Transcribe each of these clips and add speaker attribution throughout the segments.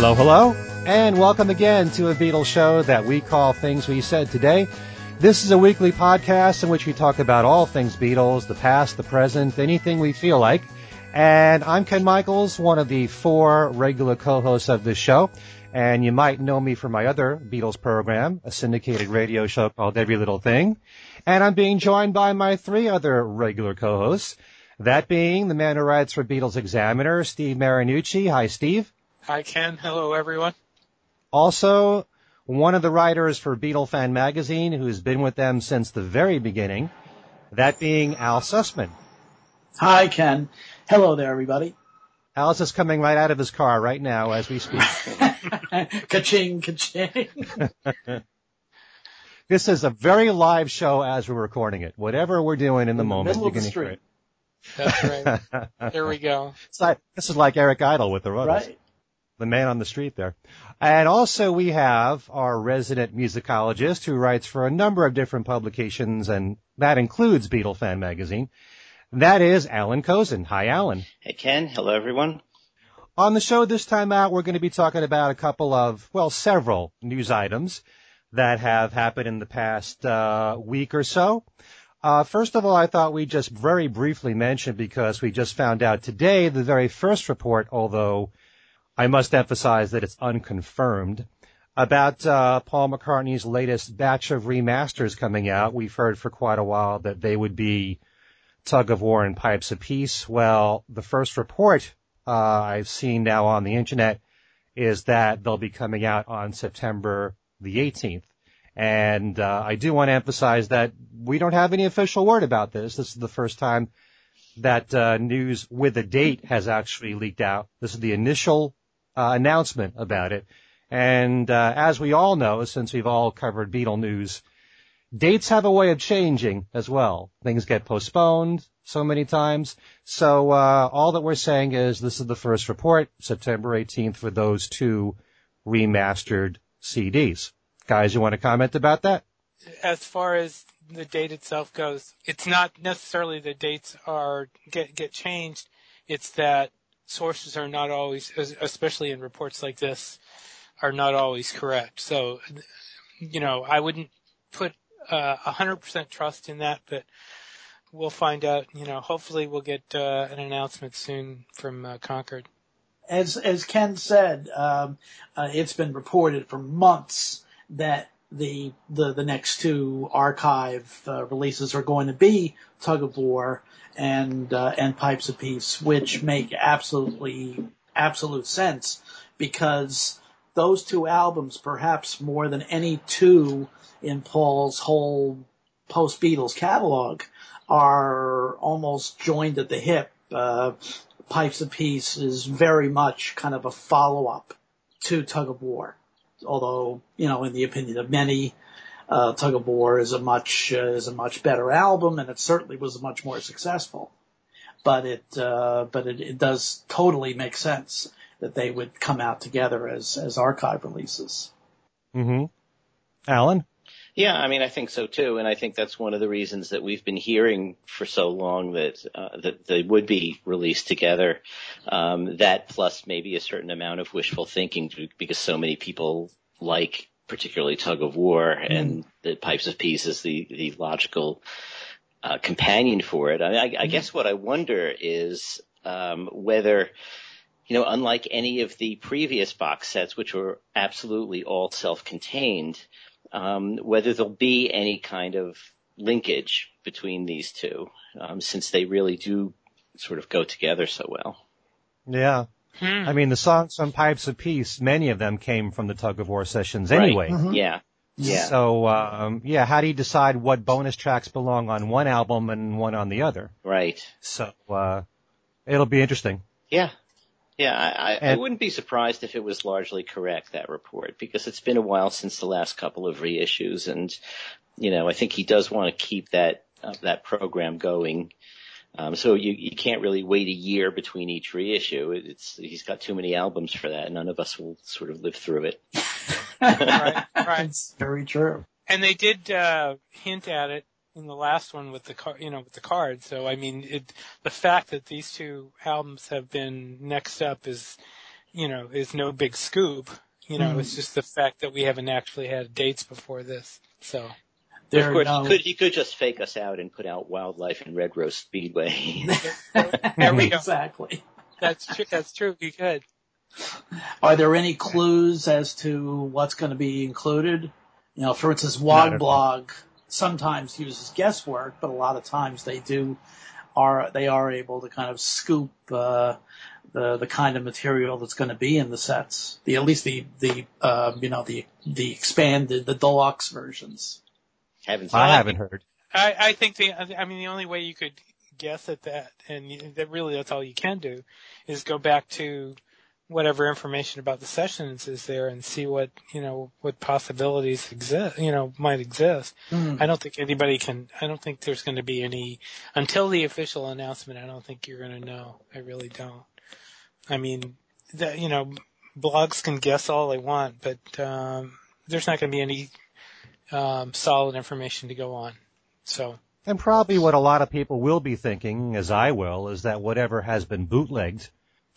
Speaker 1: Hello, hello, and welcome again to a Beatles show that we call Things We Said Today. This is a weekly podcast in which we talk about all things Beatles, the past, the present, anything we feel like. And I'm Ken Michaels, one of the four regular co-hosts of this show. And you might know me from my other Beatles program, a syndicated radio show called Every Little Thing. And I'm being joined by my three other regular co-hosts. That being the man who writes for Beatles Examiner, Steve Marinucci. Hi, Steve.
Speaker 2: Hi, Ken. Hello, everyone.
Speaker 1: Also, one of the writers for Beatle Fan Magazine, who's been with them since the very beginning. That being Al Sussman.
Speaker 3: Hi, Ken. Hello there, everybody.
Speaker 1: Alice is coming right out of his car right now as we speak.
Speaker 3: ka-ching, ka-ching.
Speaker 1: this is a very live show as we're recording it. Whatever we're doing in the
Speaker 3: In the
Speaker 1: moment,
Speaker 3: middle
Speaker 1: you can hear
Speaker 3: street.
Speaker 1: it.
Speaker 2: That's right. There we go.
Speaker 1: It's like, this is like Eric Idle with the Rutles.
Speaker 3: Right.
Speaker 1: The man on the street there. And also we have our resident musicologist who writes for a number of different publications and that includes Beatle Fan Magazine. That is Alan Kozinn. Hi Alan.
Speaker 4: Hey Ken, hello everyone.
Speaker 1: On the show this time out, we're going to be talking about a couple of, well, several news items that have happened in the past uh, week or so. Uh, first of all, I thought we'd just very briefly mention because we just found out today the very first report, although I must emphasize that it's unconfirmed, about uh, Paul McCartney's latest batch of remasters coming out. We've heard for quite a while that they would be Tug of War and Pipes of Peace. Well, the first report uh, I've seen now on the internet is that they'll be coming out on September the 18th. And uh, I do want to emphasize that we don't have any official word about this. This is the first time that uh, news with a date has actually leaked out. This is the initial uh, announcement about it. And uh, as we all know, since we've all covered Beatle news, dates have a way of changing as well. Things get postponed so many times. So uh, all that we're saying is this is the first report, September 18th, for those two remastered CDs. Guys, you want to comment about that?
Speaker 2: As far as the date itself goes, it's not necessarily the dates are get get changed. It's that sources are not always, especially in reports like this, are not always correct. So, you know, I wouldn't put uh, a hundred percent trust in that, but we'll find out. You know, hopefully we'll get uh, an announcement soon from uh, Concord.
Speaker 3: As as Ken said, um, uh, it's been reported for months that the the the next two archive uh, releases are going to be Tug of War and uh, and Pipes of Peace, which make absolutely absolute sense because those two albums, perhaps more than any two in Paul's whole post Beatles catalog, are almost joined at the hip. Uh, Pipes of Peace is very much kind of a follow up to Tug of War. Although, you know, in the opinion of many, uh, Tug of War is a much, uh, is a much better album and it certainly was much more successful. But it, uh, but it, it does totally make sense that they would come out together as, as archive releases.
Speaker 1: Mm-hmm. Alan?
Speaker 4: Yeah, I mean, I think so too, and I think that's one of the reasons that we've been hearing for so long that uh, that they would be released together. Um, that plus maybe a certain amount of wishful thinking because so many people like particularly Tug of War and the Pipes of Peace is the the logical uh, companion for it. I, mean, I, I guess what I wonder is um, whether you know, unlike any of the previous box sets, which were absolutely all self-contained, um, whether there'll be any kind of linkage between these two, um, since they really do sort of go together so well.
Speaker 1: Yeah.
Speaker 2: Hmm.
Speaker 1: I mean, the songs from Pipes of Peace, many of them came from the Tug of War sessions
Speaker 4: Right.
Speaker 1: anyway.
Speaker 3: Mhm.
Speaker 4: Yeah. Yeah.
Speaker 1: So, um, yeah, how do you decide what bonus tracks belong on one album and one on the other?
Speaker 4: Right.
Speaker 1: So, uh, it'll be interesting.
Speaker 4: Yeah. Yeah, I, I, I wouldn't be surprised if it was largely correct, that report, because it's been a while since the last couple of reissues and, you know, I think he does want to keep that, uh, that program going. Um, so you, you can't really wait a year between each reissue. It's, he's got too many albums for that. None of us will sort of live through it.
Speaker 2: right, right.
Speaker 3: It's very true.
Speaker 2: And they did uh, hint at it in the last one with the car, you know, with the card. So I mean, it, the fact that these two albums have been next up is you know, is no big scoop. You know,
Speaker 3: Mm.
Speaker 2: it's just the fact that we haven't actually had dates before this. So,
Speaker 3: There
Speaker 2: Of course,
Speaker 3: no,
Speaker 4: He could he could just fake us out and put out Wildlife and Red Rose Speedway.
Speaker 2: there we go.
Speaker 3: exactly.
Speaker 2: That's true. That's true. You could.
Speaker 3: Are there any clues as to what's going to be included? You know, for instance,
Speaker 1: Not at all.
Speaker 3: Wogblog sometimes uses guesswork, but a lot of times they do are they are able to kind of scoop uh, the the kind of material that's going to be in the sets. The at least the the uh, you know the the expanded the deluxe versions.
Speaker 4: haven't
Speaker 1: I haven't heard.
Speaker 2: I, I think the, I mean, the only way you could guess at that, and that really that's all you can do, is go back to whatever information about the sessions is there and see what, you know, what possibilities exist, you know, might exist. I don't think anybody can, I don't think there's going to be any, until the official announcement, I don't think you're going to know. I really don't. I mean, that, you know, blogs can guess all they want, but, um, there's not going to be any, um, solid information to go on. So,
Speaker 1: And probably what a lot of people will be thinking, as I will, is that whatever has been bootlegged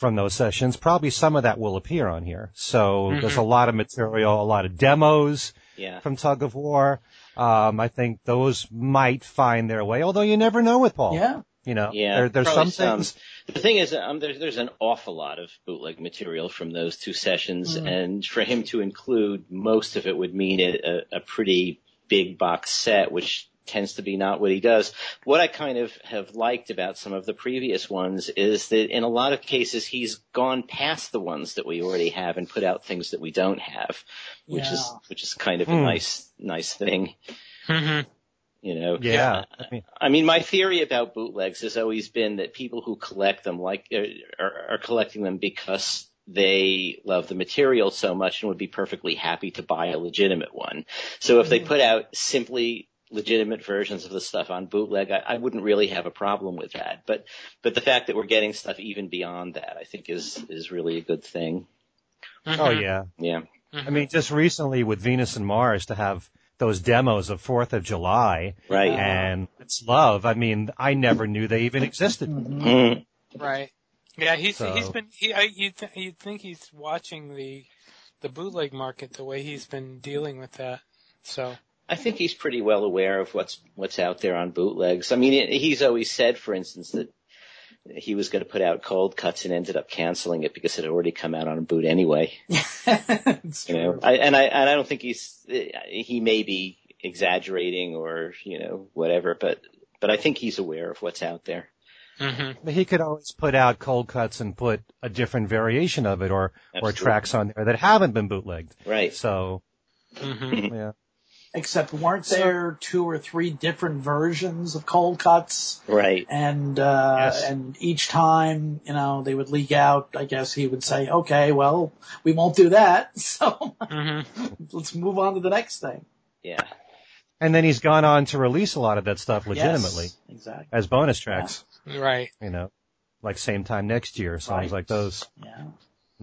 Speaker 1: from those sessions, probably some of that will appear on here. So
Speaker 2: Mhm.
Speaker 1: there's a lot of material, a lot of demos
Speaker 4: Yeah.
Speaker 1: from Tug of War. Um, I think those might find their way, although you never know with Paul.
Speaker 3: Yeah.
Speaker 1: You know,
Speaker 4: Yeah,
Speaker 1: there, there's
Speaker 4: probably
Speaker 1: some things.
Speaker 4: The thing is, um, there's there's an awful lot of bootleg material from those two sessions,
Speaker 3: Mm.
Speaker 4: and for him to include most of it would mean a, a, a pretty big box set, which tends to be not what he does. What I kind of have liked about some of the previous ones is that in a lot of cases he's gone past the ones that we already have and put out things that we don't have, which is which is kind of a
Speaker 1: Hmm.
Speaker 4: nice nice thing,
Speaker 2: mm-hmm.
Speaker 4: you know.
Speaker 1: Yeah. I mean,
Speaker 4: I mean, my theory about bootlegs has always been that people who collect them like uh, are, are collecting them because they love the material so much and would be perfectly happy to buy a legitimate one. So if they put out simply legitimate versions of the stuff on bootleg, I, I wouldn't really have a problem with that. But but the fact that we're getting stuff even beyond that, I think is is really a good thing.
Speaker 1: oh yeah.
Speaker 4: Yeah.
Speaker 1: I mean, just recently with Venus and Mars to have those demos of Fourth of July
Speaker 4: Right.
Speaker 1: and it's love. I mean, I never knew they even existed.
Speaker 3: Mhm.
Speaker 4: Mm.
Speaker 2: Right. Yeah, he's
Speaker 1: So-
Speaker 2: he's been he I you'd, th- you'd think he's watching the the bootleg market the way he's been dealing with that. So
Speaker 4: I think he's pretty well aware of what's what's out there on bootlegs. I mean, he's always said, for instance, that he was going to put out cold cuts and ended up canceling it because it had already come out on a boot anyway.
Speaker 3: it's
Speaker 4: You know. I, and I and I don't think he's he may be exaggerating or you know whatever, but but I think he's aware of what's out there.
Speaker 2: mm-hmm.
Speaker 1: He could always put out cold cuts and put a different variation of it or, or tracks on there that haven't been bootlegged.
Speaker 4: Right.
Speaker 1: So,
Speaker 2: Mm-hmm.
Speaker 1: yeah.
Speaker 3: Except weren't there two or three different versions of cold cuts?
Speaker 4: Right.
Speaker 3: And uh
Speaker 1: Yes.
Speaker 3: and each time, you know, they would leak out, I guess he would say, Okay, well, we won't do that, so
Speaker 2: Mm-hmm.
Speaker 3: let's move on to the next thing.
Speaker 4: Yeah.
Speaker 1: And then he's gone on to release a lot of that stuff legitimately
Speaker 3: Yes, exactly.
Speaker 1: as bonus tracks,
Speaker 2: Right.
Speaker 1: you know, like same time next year, songs
Speaker 3: Right.
Speaker 1: like those.
Speaker 3: Yeah.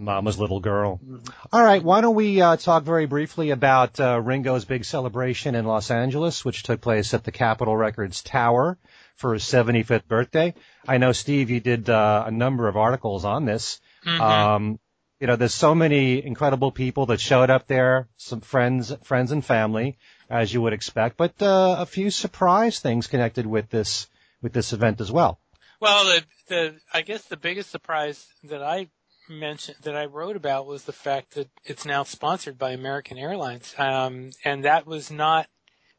Speaker 1: Mama's Little Girl.
Speaker 3: Mhm.
Speaker 1: All right, why don't we uh, talk very briefly about uh, Ringo's big celebration in Los Angeles, which took place at the Capitol Records Tower for his 75th birthday. I know, Steve, you did uh, a number of articles on this.
Speaker 2: Mhm.
Speaker 1: Um, you know, there's so many incredible people that showed up there, some friends, friends and family, as you would expect, but uh, a few surprise things connected with this with this event as well.
Speaker 2: Well, the the I guess the biggest surprise that I mentioned that I wrote about was the fact that it's now sponsored by American Airlines, um, and that was not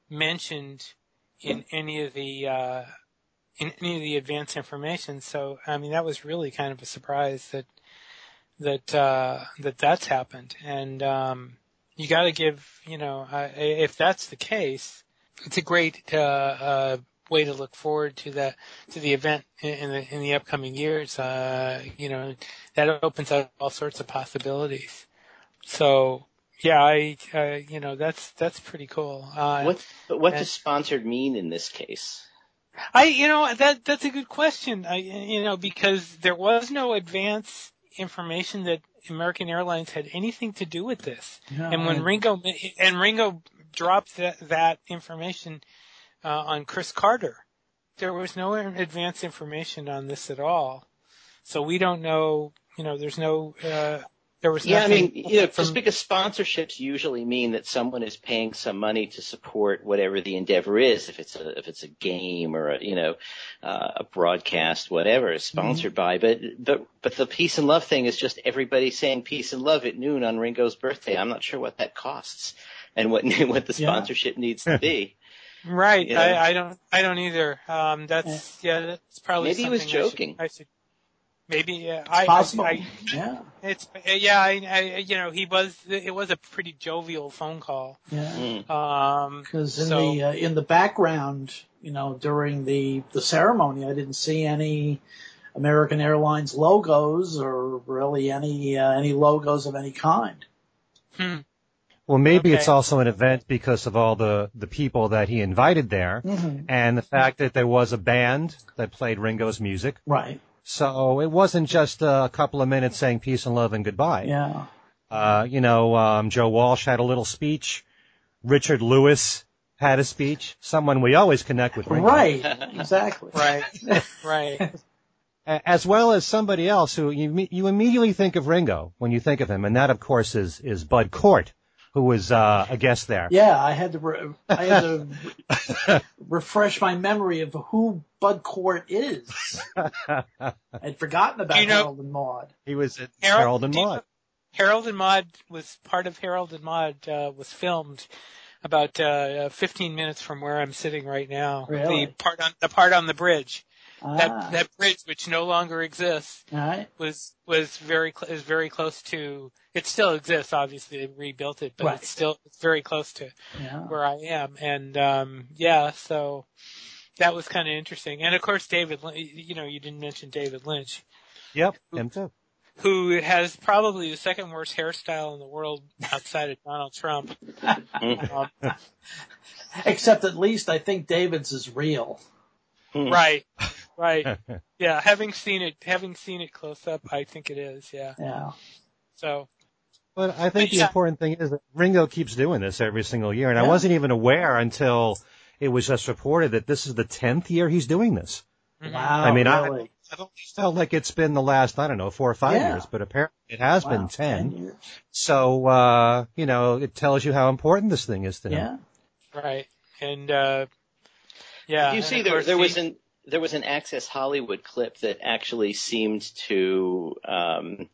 Speaker 2: mentioned in any of the uh, in any of the advanced information. So, I mean, that was really kind of a surprise that that uh, that that's happened, and um, you got to give you know uh, if that's the case, it's a great uh, uh, way to look forward to that to the event in, in the in the upcoming years. Uh, you know, that opens up all sorts of possibilities. So yeah, I uh, you know that's that's pretty cool. Uh,
Speaker 4: What but what
Speaker 2: and-
Speaker 4: does sponsored mean in this case?
Speaker 2: I, you know, that that's a good question. I, you know, because there was no advance information that American Airlines had anything to do with this. And when Ringo and Ringo dropped that that information uh, on Chris Carter, there was no advance information on this at all. So we don't know. You know, there's no uh, There was
Speaker 4: yeah, I mean, you know,
Speaker 2: from-
Speaker 4: just because sponsorships usually mean that someone is paying some money to support whatever the endeavor is, if it's a if it's a game or a you know uh, a broadcast, whatever is sponsored by. But but but the peace and love thing is just everybody saying peace and love at noon on Ringo's birthday. I'm not sure what that costs and what what the
Speaker 3: Yeah.
Speaker 4: sponsorship needs to be.
Speaker 2: Right.
Speaker 4: You know?
Speaker 2: I, I don't. I don't either. Um, that's yeah. That's probably
Speaker 4: Maybe he was
Speaker 2: something I should-
Speaker 4: joking.
Speaker 2: I should, maybe. Yeah. I,
Speaker 3: Possible.
Speaker 2: I,
Speaker 3: yeah.
Speaker 2: It's yeah. I, I. You know, he was. It was a pretty jovial phone call.
Speaker 3: Yeah.
Speaker 4: Mm.
Speaker 2: Um.
Speaker 3: Because in
Speaker 2: So-
Speaker 3: the uh, in the background, you know, during the the ceremony, I didn't see any American Airlines logos or really any uh, any logos of any kind.
Speaker 2: Hmm.
Speaker 1: Well, maybe it's also an event because of all the, the people that he invited there
Speaker 3: Mm-hmm.
Speaker 1: and the fact that there was a band that played Ringo's music.
Speaker 3: Right.
Speaker 1: So it wasn't just a couple of minutes saying peace and love and goodbye.
Speaker 3: Yeah.
Speaker 1: Uh, you know, um, Joe Walsh had a little speech. Richard Lewis had a speech. Someone we always connect with Ringo.
Speaker 3: Right. Exactly.
Speaker 2: Right. Right.
Speaker 1: As well as somebody else who you, you immediately think of Ringo when you think of him. And that, of course, is, is Bud Cort, who was, uh, a guest there.
Speaker 3: Yeah, I had to re- I had to re- refresh my memory of who Bud Cort is. I'd forgotten about
Speaker 2: You know-
Speaker 3: Harold and Maude.
Speaker 1: He was at
Speaker 2: Harold-
Speaker 1: Harold and
Speaker 2: do
Speaker 1: Maude.
Speaker 2: Harold and Maude was part of Harold and Maude uh, was filmed about uh, 15 minutes from where I'm sitting right now.
Speaker 3: Really?
Speaker 2: The part on the part on the bridge.
Speaker 3: Ah,
Speaker 2: That that bridge, which no longer exists,
Speaker 3: all right.
Speaker 2: was was very cl- is very close to. It still exists. Obviously, they rebuilt it, but
Speaker 3: Right.
Speaker 2: it's still it's very close to
Speaker 3: Yeah.
Speaker 2: where I am. And um yeah, so that was kind of interesting. And of course, David, you know, you didn't mention David Lynch,
Speaker 1: Yep, him too.
Speaker 2: who has probably the second worst hairstyle in the world outside of Donald Trump. Um,
Speaker 3: Except at least I think David's is real.
Speaker 2: right, right. Yeah, having seen it, having seen it close up, I think it is. Yeah.
Speaker 3: Yeah.
Speaker 2: So
Speaker 1: But I think the
Speaker 2: Yeah.
Speaker 1: important thing is that Ringo keeps doing this every single year, and I wasn't even aware until it was just reported that this is the tenth year he's doing this.
Speaker 2: mhm.
Speaker 3: Wow.
Speaker 1: I mean, I-
Speaker 3: really?
Speaker 1: I've always felt like it's been the last, I don't know, four or five
Speaker 3: Yeah.
Speaker 1: years, but apparently it has
Speaker 3: Wow,
Speaker 1: been ten.
Speaker 3: years.
Speaker 1: So, uh, you know, it tells you how important this thing is to him.
Speaker 3: Yeah.
Speaker 2: right, and uh yeah.
Speaker 4: you
Speaker 2: and
Speaker 4: see, there
Speaker 2: course
Speaker 4: there was an there was an Access Hollywood clip that actually seemed to um,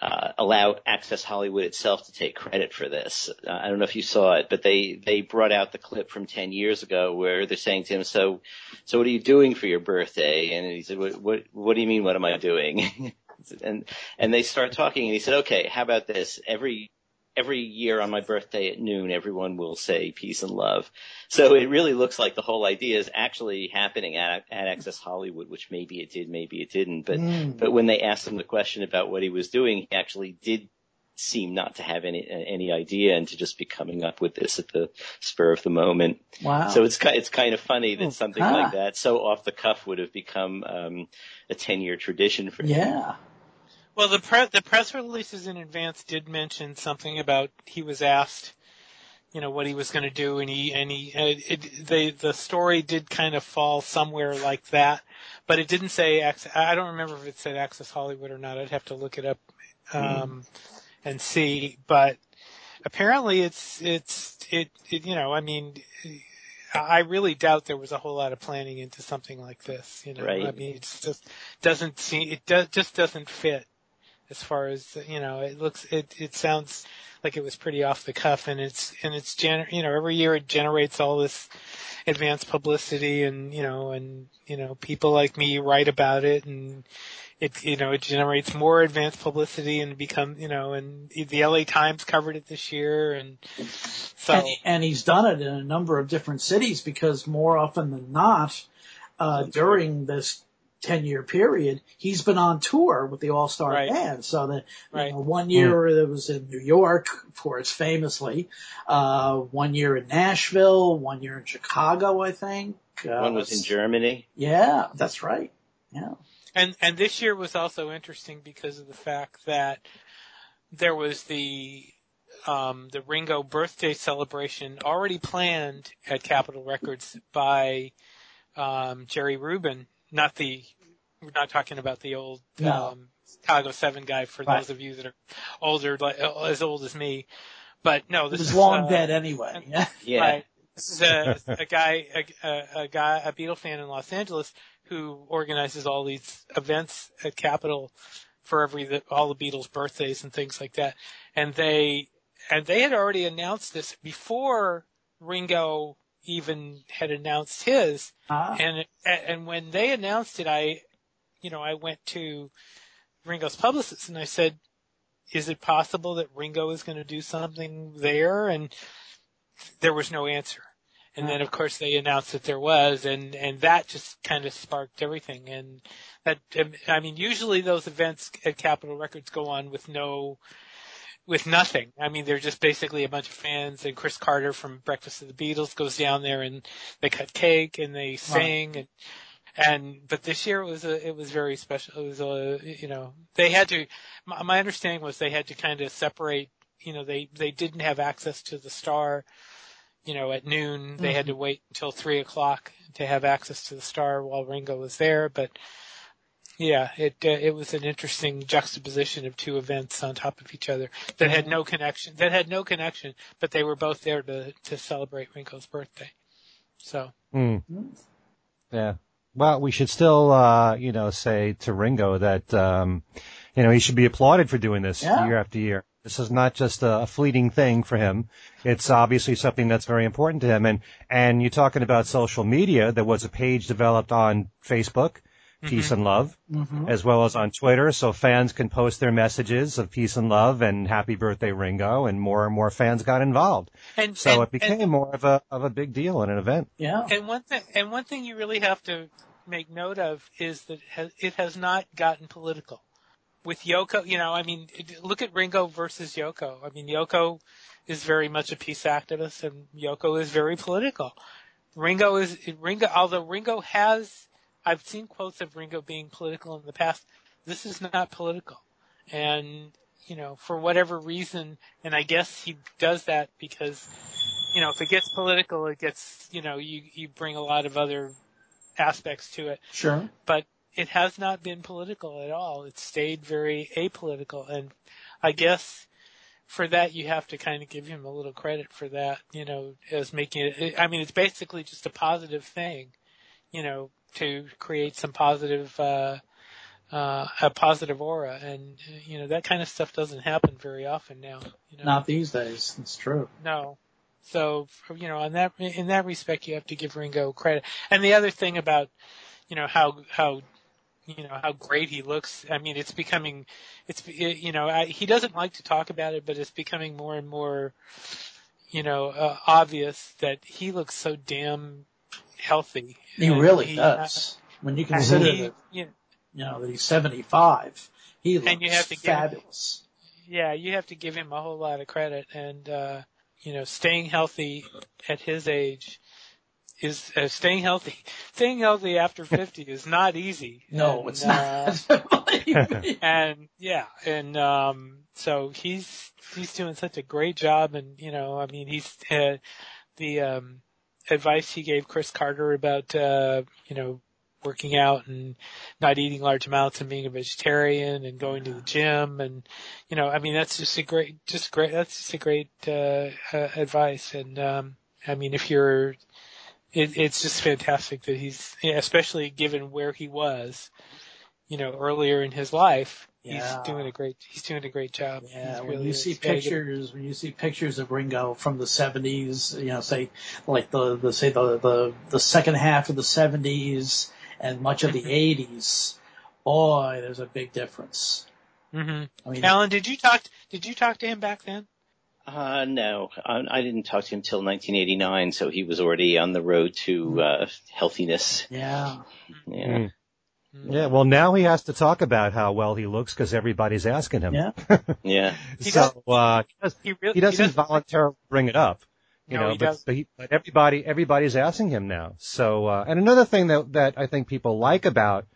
Speaker 4: uh, allow Access Hollywood itself to take credit for this. Uh, I don't know if you saw it, but they they brought out the clip from ten years ago where they're saying to him, "So, so what are you doing for your birthday?" And he said, "What what, what do you mean? What am I doing?" and and they start talking, and he said, "Okay, how about this? Every every year on my birthday at noon, everyone will say peace and love." So it really looks like the whole idea is actually happening at, at Access Hollywood, which maybe it did, maybe it didn't. But
Speaker 3: Mm.
Speaker 4: but when they asked him the question about what he was doing, he actually did seem not to have any any idea and to just be coming up with this at the spur of the moment.
Speaker 3: Wow.
Speaker 4: So it's it's kind of funny that something
Speaker 3: Ah.
Speaker 4: like that, so off the cuff, would have become um, a ten year tradition for him.
Speaker 3: yeah.
Speaker 2: Well, the pre- the press releases in advance did mention something about he was asked, you know, what he was going to do, and he and he and it, it, the the story did kind of fall somewhere like that, but it didn't say. Ac- I don't remember if it said Access Hollywood or not. I'd have to look it up um, and see. But apparently, it's it's it, it you know, I mean. I really doubt there was a whole lot of planning into something like this. You know,
Speaker 4: Right.
Speaker 2: I mean, it just doesn't seem it does just doesn't fit as far as you know it looks it it sounds like it was pretty off the cuff and it's and it's gener you know every year it generates all this advanced publicity and you know and you know people like me write about it and it you know it generates more advanced publicity and become you know and the LA Times covered it this year and so.
Speaker 3: And, and he's done it in a number of different cities because more often than not, uh, during this 10 year period, he's been on tour with the All Star
Speaker 2: Right.
Speaker 3: Band. So that, you know, one year it was in New York, of course, famously, uh, one year in Nashville, one year in Chicago, I think. Uh,
Speaker 4: One was in Germany.
Speaker 3: Yeah, that's right. Yeah.
Speaker 2: And and this year was also interesting because of the fact that there was the um, the Ringo birthday celebration already planned at Capitol Records by um, Jerry Rubin, not the we're not talking about the old
Speaker 3: No.
Speaker 2: um, Chicago Seven guy. For
Speaker 3: Right.
Speaker 2: those of you that are older, like as old as me, but no, this is
Speaker 3: long
Speaker 2: uh,
Speaker 3: dead anyway.
Speaker 4: Yeah.
Speaker 2: Right. This is a, a guy, a, a, a guy, a Beatle fan in Los Angeles who organizes all these events at Capitol for every the, all the Beatles' birthdays and things like that. And they and they had already announced this before Ringo even had announced his.
Speaker 3: Ah,
Speaker 2: And and when they announced it, I, you know, I went to Ringo's publicist and I said, "Is it possible that Ringo is going to do something there?" And there was no answer. And then of course they announced that there was, and and that just kind of sparked everything. And that I mean, usually those events at Capitol Records go on with no. With nothing. I mean, they're just basically a bunch of fans and Chris Carter from Breakfast of the Beatles goes down there and they cut cake and they sing and and but this year it was a it was very special. It was a you know they had to. My, my understanding was they had to kind of separate. You know they they didn't have access to the star. You know at noon they had mm-hmm. to wait until three o'clock to have access to the star while Ringo was there. But yeah, it uh, it was an interesting juxtaposition of two events on top of each other that had no connection. That had no connection, but they were both there to to celebrate Ringo's birthday. So
Speaker 1: Mm. Yeah. Well, we should still, uh, you know, say to Ringo that, um, you know, he should be applauded for doing this
Speaker 3: Yeah.
Speaker 1: year after year. This is not just a, a fleeting thing for him. It's obviously something that's very important to him. And, and you're talking about social media. There was a page developed on Facebook, Peace and Love,
Speaker 3: mhm.
Speaker 1: as well as on Twitter. So fans can post their messages of peace and love and happy birthday Ringo and more and more fans got involved.
Speaker 2: and
Speaker 1: So
Speaker 2: and-
Speaker 1: it became more of a, of a big deal and an event.
Speaker 3: yeah.
Speaker 2: And one thing, and one thing you really have to make note of is that it has, not gotten political. With Yoko, you know, I mean, look at Ringo versus Yoko. I mean, Yoko is very much a peace activist, and Yoko is very political. Ringo is Ringo, although Ringo has, I've seen quotes of Ringo being political in the past. This is not political, and you know, for whatever reason, and I guess he does that because you know, if it gets political, it gets, you know, you, you bring a lot of other aspects to it,
Speaker 3: Sure.
Speaker 2: but it has not been political at all. It's stayed very apolitical. And I guess for that, you have to kind of give him a little credit for that, you know, as making it, I mean, it's basically just a positive thing, you know, to create some positive, uh, uh, a positive aura. And, you know, that kind of stuff doesn't happen very often now. You know?
Speaker 3: Not these days. It's true.
Speaker 2: No. So, you know, in that in that respect, you have to give Ringo credit. And the other thing about, you know, how how you know how great he looks. I mean, it's becoming, it's you know, I, he doesn't like to talk about it, but it's becoming more and more, you know, uh, obvious that he looks so damn healthy.
Speaker 3: He
Speaker 2: And
Speaker 3: really
Speaker 2: he-
Speaker 3: does. When you consider
Speaker 2: he-
Speaker 3: that,
Speaker 2: you know,
Speaker 3: you know, that he's 75, he looks
Speaker 2: And you have to give him-
Speaker 3: fabulous.
Speaker 2: yeah, you have to give him a whole lot of credit and, uh, you know, staying healthy at his age is, uh, staying healthy, staying healthy after 50 is not easy.
Speaker 3: No,
Speaker 2: And,
Speaker 3: it's
Speaker 2: uh,
Speaker 3: not. Me.
Speaker 2: and yeah, and, um, so he's, he's doing such a great job and, you know, I mean, he's, uh, the, um, advice he gave Chris Carter about, uh, you know, working out and not eating large amounts and being a vegetarian and going to the gym and you know I mean that's just a great just great that's just a great uh, uh advice. And um I mean if you're it, it's just fantastic that he's especially given where he was you know earlier in his life
Speaker 3: Yeah.
Speaker 2: he's doing a great he's doing a great job
Speaker 3: Yeah,
Speaker 2: He's
Speaker 3: when you see
Speaker 2: Yeah, you get-
Speaker 3: pictures, when you see pictures of Ringo from the '70s, you know, say like the the say the the the second half of the '70s and much of the '80s, boy, there's a big difference.
Speaker 2: Mhm.
Speaker 3: I mean,
Speaker 2: Alan did you talk did you talk to him back then
Speaker 4: Uh, no, I, I didn't talk to him till 1989, so he was already on the road to uh, healthiness.
Speaker 3: yeah,
Speaker 4: Yeah.
Speaker 1: Mm. Yeah, well, now he has to talk about how well he looks because everybody's asking him.
Speaker 3: yeah,
Speaker 4: Yeah.
Speaker 2: He
Speaker 1: so uh, he, does,
Speaker 2: he really
Speaker 1: he doesn't voluntarily bring it up, you
Speaker 2: No,
Speaker 1: know.
Speaker 2: he
Speaker 1: But, but, he, but everybody, everybody's asking him now. So, uh, and another thing that that I think people like about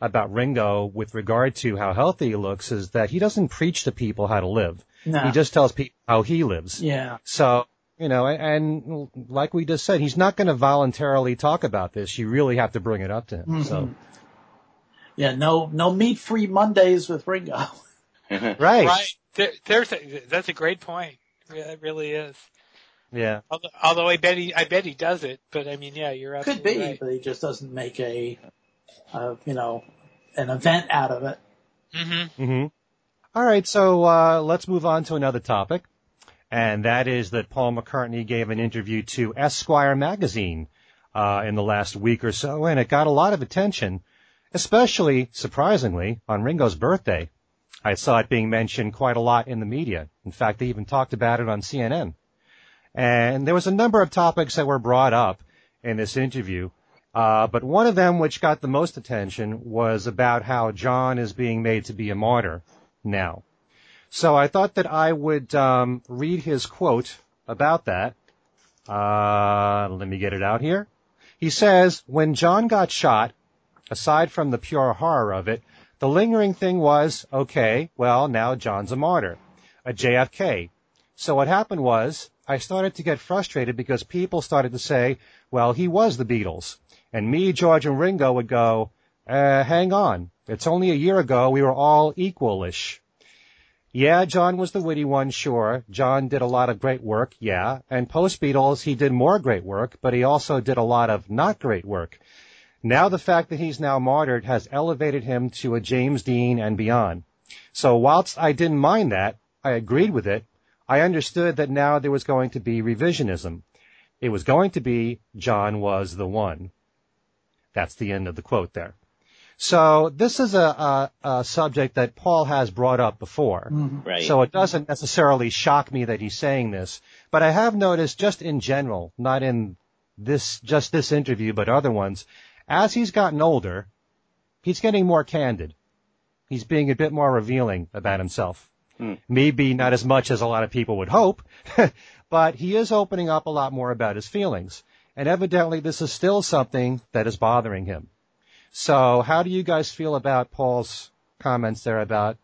Speaker 1: about Ringo with regard to how healthy he looks is that he doesn't preach to people how to live.
Speaker 3: no,
Speaker 1: He just tells people how he lives.
Speaker 3: yeah,
Speaker 1: So, you know, and like we just said, he's not going to voluntarily talk about this. You really have to bring it up to him. So,
Speaker 3: Mhm. Yeah, no, no meat-free Mondays with Ringo.
Speaker 1: right.
Speaker 2: Right. There, there's a, that's a great point. Yeah, it really is.
Speaker 1: Yeah.
Speaker 2: Although, although I bet he, I bet he does it, but I mean, yeah, you're
Speaker 3: Could be,
Speaker 2: right.
Speaker 3: but he just doesn't make a, uh, you know, an event out of it.
Speaker 2: hmm
Speaker 1: hmm All right, so uh, let's move on to another topic, and that is that Paul McCartney gave an interview to Esquire magazine uh, in the last week or so, and it got a lot of attention, especially surprisingly on Ringo's birthday. I saw it being mentioned quite a lot in the media. In fact, they even talked about it on CNN. And there was a number of topics that were brought up in this interview. Uh, but one of them which got the most attention was about how John is being made to be a martyr now. So I thought that I would um, read his quote about that. Uh, let me get it out here. He says, when John got shot, aside from the pure horror of it, the lingering thing was, okay, well, now John's a martyr, a JFK. So what happened was, I started to get frustrated because people started to say, well, he was the Beatles. And me, George, and Ringo would go, uh, hang on. It's only a year ago we were all equalish. Yeah, John was the witty one, sure. John did a lot of great work, yeah. And post Beatles, he did more great work, but he also did a lot of not great work. Now the fact that he's now martyred has elevated him to a James Dean and beyond. So whilst I didn't mind that, I agreed with it, I understood that now there was going to be revisionism. It was going to be John was the one. That's the end of the quote there. So this is a, a, a subject that Paul has brought up before. Mm-hmm.
Speaker 4: Right.
Speaker 1: So it doesn't necessarily shock me that he's saying this, but I have noticed just in general, not in this, just this interview, but other ones, as he's gotten older, he's getting more candid. He's being a bit more revealing about himself.
Speaker 4: Hmm.
Speaker 1: Maybe not as much as a lot of people would hope, but he is opening up a lot more about his feelings. And evidently this is still something that is bothering him. So how do you guys feel about Paul's comments there about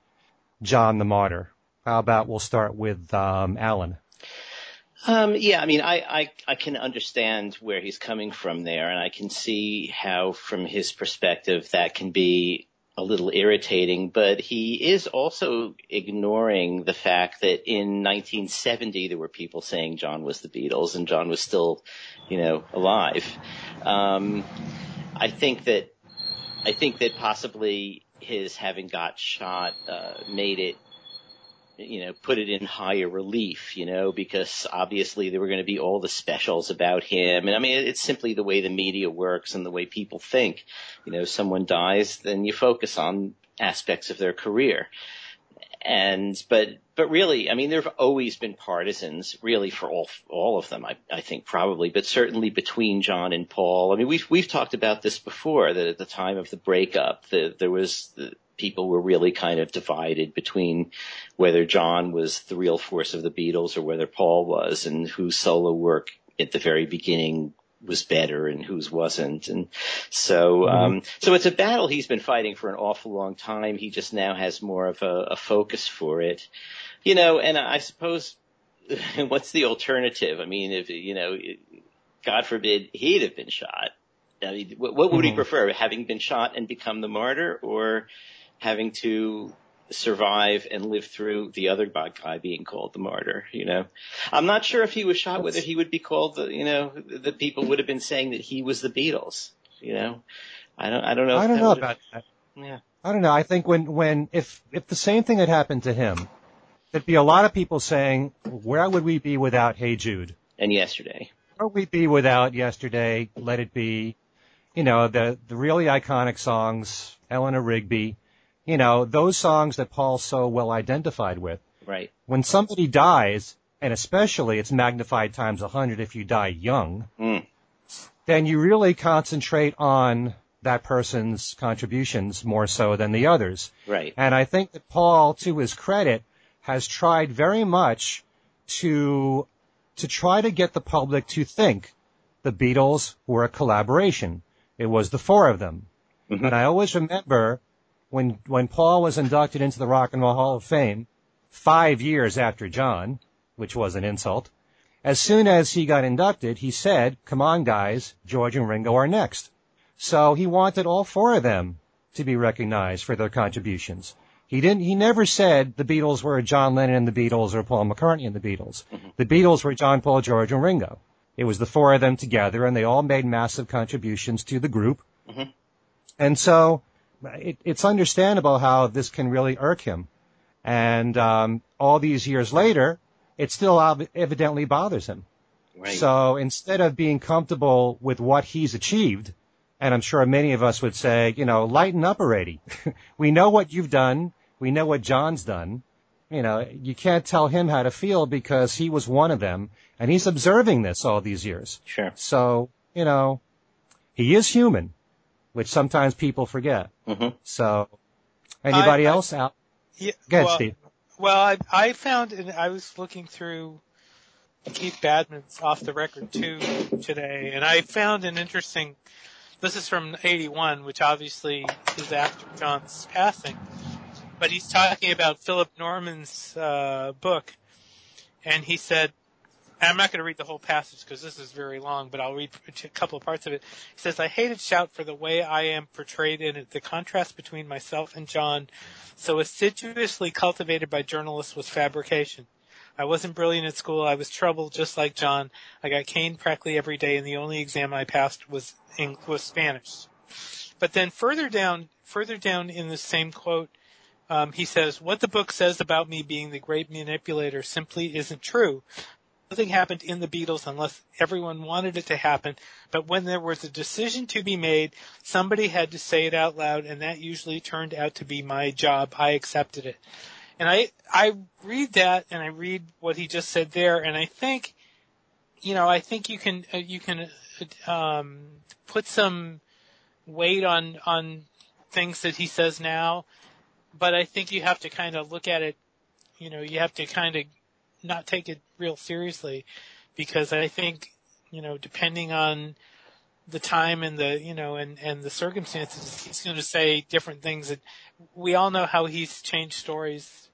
Speaker 1: John the Martyr? How about we'll start with um, Alan?
Speaker 4: Um, yeah, I mean, I, I, I can understand where he's coming from there, and I can see how, from his perspective, that can be a little irritating, but he is also ignoring the fact that in 1970 there were people saying John was the Beatles and John was still, you know, alive. Um, I think that, I think that possibly his having got shot, uh, made it you know, put it in higher relief, you know, because obviously there were going to be all the specials about him. And I mean, it's simply the way the media works and the way people think. You know, someone dies, then you focus on aspects of their career. And, but, but really, I mean, there have always been partisans, really, for all, all of them, I, I think probably, but certainly between John and Paul. I mean, we've, we've talked about this before, that at the time of the breakup, the, there was, the, people were really kind of divided between whether John was the real force of the Beatles or whether Paul was and whose solo work at the very beginning was better and whose wasn't. And so,
Speaker 1: Mm-hmm.
Speaker 4: um, so it's a battle he's been fighting for an awful long time. He just now has more of a, a focus for it, you know, and I suppose what's the alternative? I mean, if, you know, God forbid he'd have been shot. I mean, what, what would he
Speaker 1: Mhm.
Speaker 4: prefer? Having been shot and become the martyr or having to survive and live through the other bad guy being called the martyr, you know. I'm not sure if he was shot whether he would be called the, you know, the people would have been saying that he was the Beatles, you know. I don't I don't know.
Speaker 1: I don't know about that.
Speaker 4: Yeah.
Speaker 1: I don't know. I think when, when, if, if the same thing had happened to him, there'd be a lot of people saying, where would we be without Hey Jude?
Speaker 4: And yesterday.
Speaker 1: Where would we be without Yesterday, Let It Be, you know, the, the really iconic songs, Eleanor Rigby, you know, those songs that Paul's so well identified with.
Speaker 4: Right.
Speaker 1: When somebody dies, and especially it's magnified times a hundred if you die young,
Speaker 4: Mm.
Speaker 1: then you really concentrate on that person's contributions more so than the others.
Speaker 4: Right.
Speaker 1: And I think that Paul, to his credit, has tried very much to, to try to get the public to think the Beatles were a collaboration. It was the four of them.
Speaker 4: Mhm.
Speaker 1: And I always remember when, when Paul was inducted into the Rock and Roll Hall of Fame, five years after John, which was an insult, as soon as he got inducted, he said, come on guys, George and Ringo are next. So he wanted all four of them to be recognized for their contributions. He didn't, he never said the Beatles were John Lennon and the Beatles or Paul McCartney and the Beatles. Mm-hmm. The Beatles were John, Paul, George, and Ringo. It was the four of them together and they all made massive contributions to the group. Mm-hmm. And so it, it's understandable how this can really irk him. And, um, all these years later, it still evidently bothers him. Right. So instead of being comfortable with what he's achieved, and I'm sure many of us would say, you know, lighten up already. we know what you've done. We know what John's done. You know, you can't tell him how to feel because he was one of them and he's observing this all these years.
Speaker 4: Sure.
Speaker 1: So, you know, he is human, which sometimes people forget. Mm-hmm. So, anybody I, else I, out?
Speaker 2: Yeah.
Speaker 1: Go ahead,
Speaker 2: well,
Speaker 1: Steve.
Speaker 2: Well, I, I found, and I was looking through Keith Badman's off the record too today, and I found an interesting this is from 81, which obviously is after John's passing. But he's talking about Philip Norman's uh, book, and he said, I'm not going to read the whole passage because this is very long, but I'll read a couple of parts of it. He says, I hated Shout for the way I am portrayed in it. The contrast between myself and John, so assiduously cultivated by journalists, was fabrication. I wasn't brilliant at school. I was troubled just like John. I got caned practically every day and the only exam I passed was in, was Spanish. But then further down, further down in the same quote, um, he says, what the book says about me being the great manipulator simply isn't true. Nothing happened in the Beatles unless everyone wanted it to happen. But when there was a decision to be made, somebody had to say it out loud and that usually turned out to be my job. I accepted it. And I, I read that and I read what he just said there and I think, you know, I think you can, uh, you can, uh, um, put some weight on, on things that he says now, but I think you have to kind of look at it, you know, you have to kind of not take it real seriously because I think, you know, depending on the time and the, you know, and, and the circumstances, he's going to say different things that we all know how he's changed stories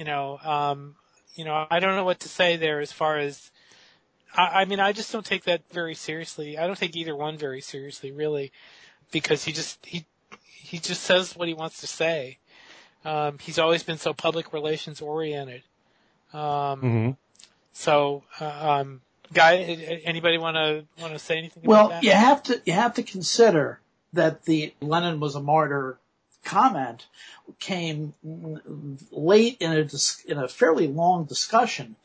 Speaker 2: you know, um, you know, I don't know what to say there as far as, I, I mean, I just don't take that very seriously. I don't take either one very seriously, really, because he just, he, he just says what he wants to say. Um, he's always been so public relations oriented. Um, mm-hmm. so, uh, um, guy, anybody want to, want to say anything
Speaker 3: well,
Speaker 2: that?
Speaker 3: you have to, you have to consider that the Lennon was a martyr comment came late in a in a fairly long discussion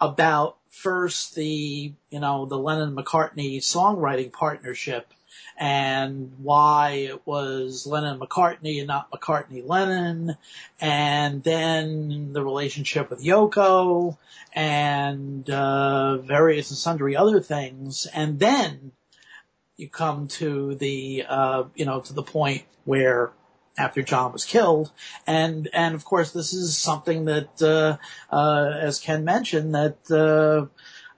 Speaker 3: about first the you know the Lennon McCartney songwriting partnership and why it was Lennon McCartney and not McCartney Lennon, and then the relationship with Yoko and uh, various and sundry other things, and then you come to the uh, you know to the point where after John was killed. And, and of course, this is something that, uh, uh, as Ken mentioned, that, uh,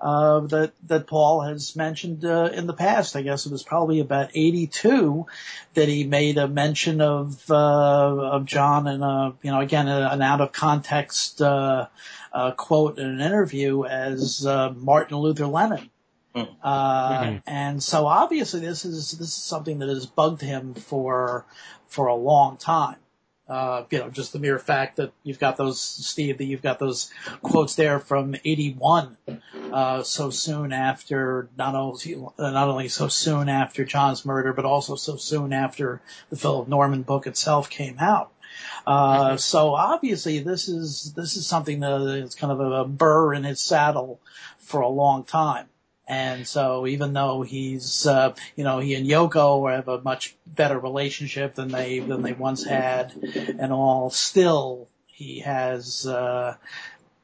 Speaker 3: uh, that, that Paul has mentioned, uh, in the past. I guess it was probably about 82 that he made a mention of, uh, of John and, uh, you know, again, an out of context, uh, uh, quote in an interview as, uh, Martin Luther Lennon. Hmm. Uh, mm-hmm. and so obviously this is, this is something that has bugged him for, for a long time. Uh, you know, just the mere fact that you've got those, Steve, that you've got those quotes there from 81, uh, so soon after, not only, not only so soon after John's murder, but also so soon after the Philip Norman book itself came out. Uh, mm-hmm. so obviously this is, this is something that is kind of a burr in his saddle for a long time. And so even though he's, uh, you know, he and Yoko have a much better relationship than they, than they once had and all, still he has, uh,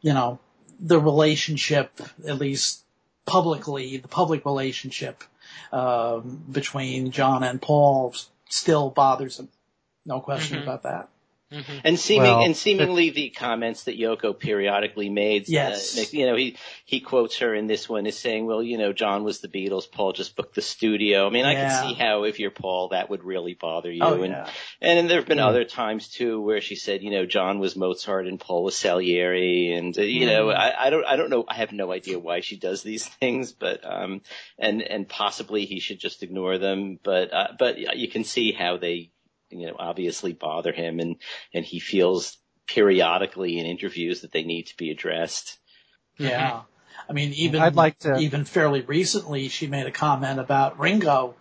Speaker 3: you know, the relationship, at least publicly, the public relationship, um, between John and Paul still bothers him. No question mm-hmm. about that.
Speaker 4: Mm-hmm. And seeming well, and seemingly the comments that Yoko periodically made.
Speaker 3: Uh, yes.
Speaker 4: Uh, you know, he he quotes her in this one as saying, "Well, you know, John was the Beatles. Paul just booked the studio." I mean, I can see how if you're Paul, that would really bother you.
Speaker 3: Oh,
Speaker 4: and
Speaker 3: yeah.
Speaker 4: and there have been other times too where she said, you know, John was Mozart and Paul was Salieri, and uh, you mm. know, I, I don't I don't know. I have no idea why she does these things, but um, and and possibly he should just ignore them. But uh, but you can see how they you know, obviously bother him and, and he feels periodically in interviews that they need to be addressed.
Speaker 3: Yeah. I mean, even,
Speaker 1: I'd like to-
Speaker 3: even fairly recently, she made a comment about Ringo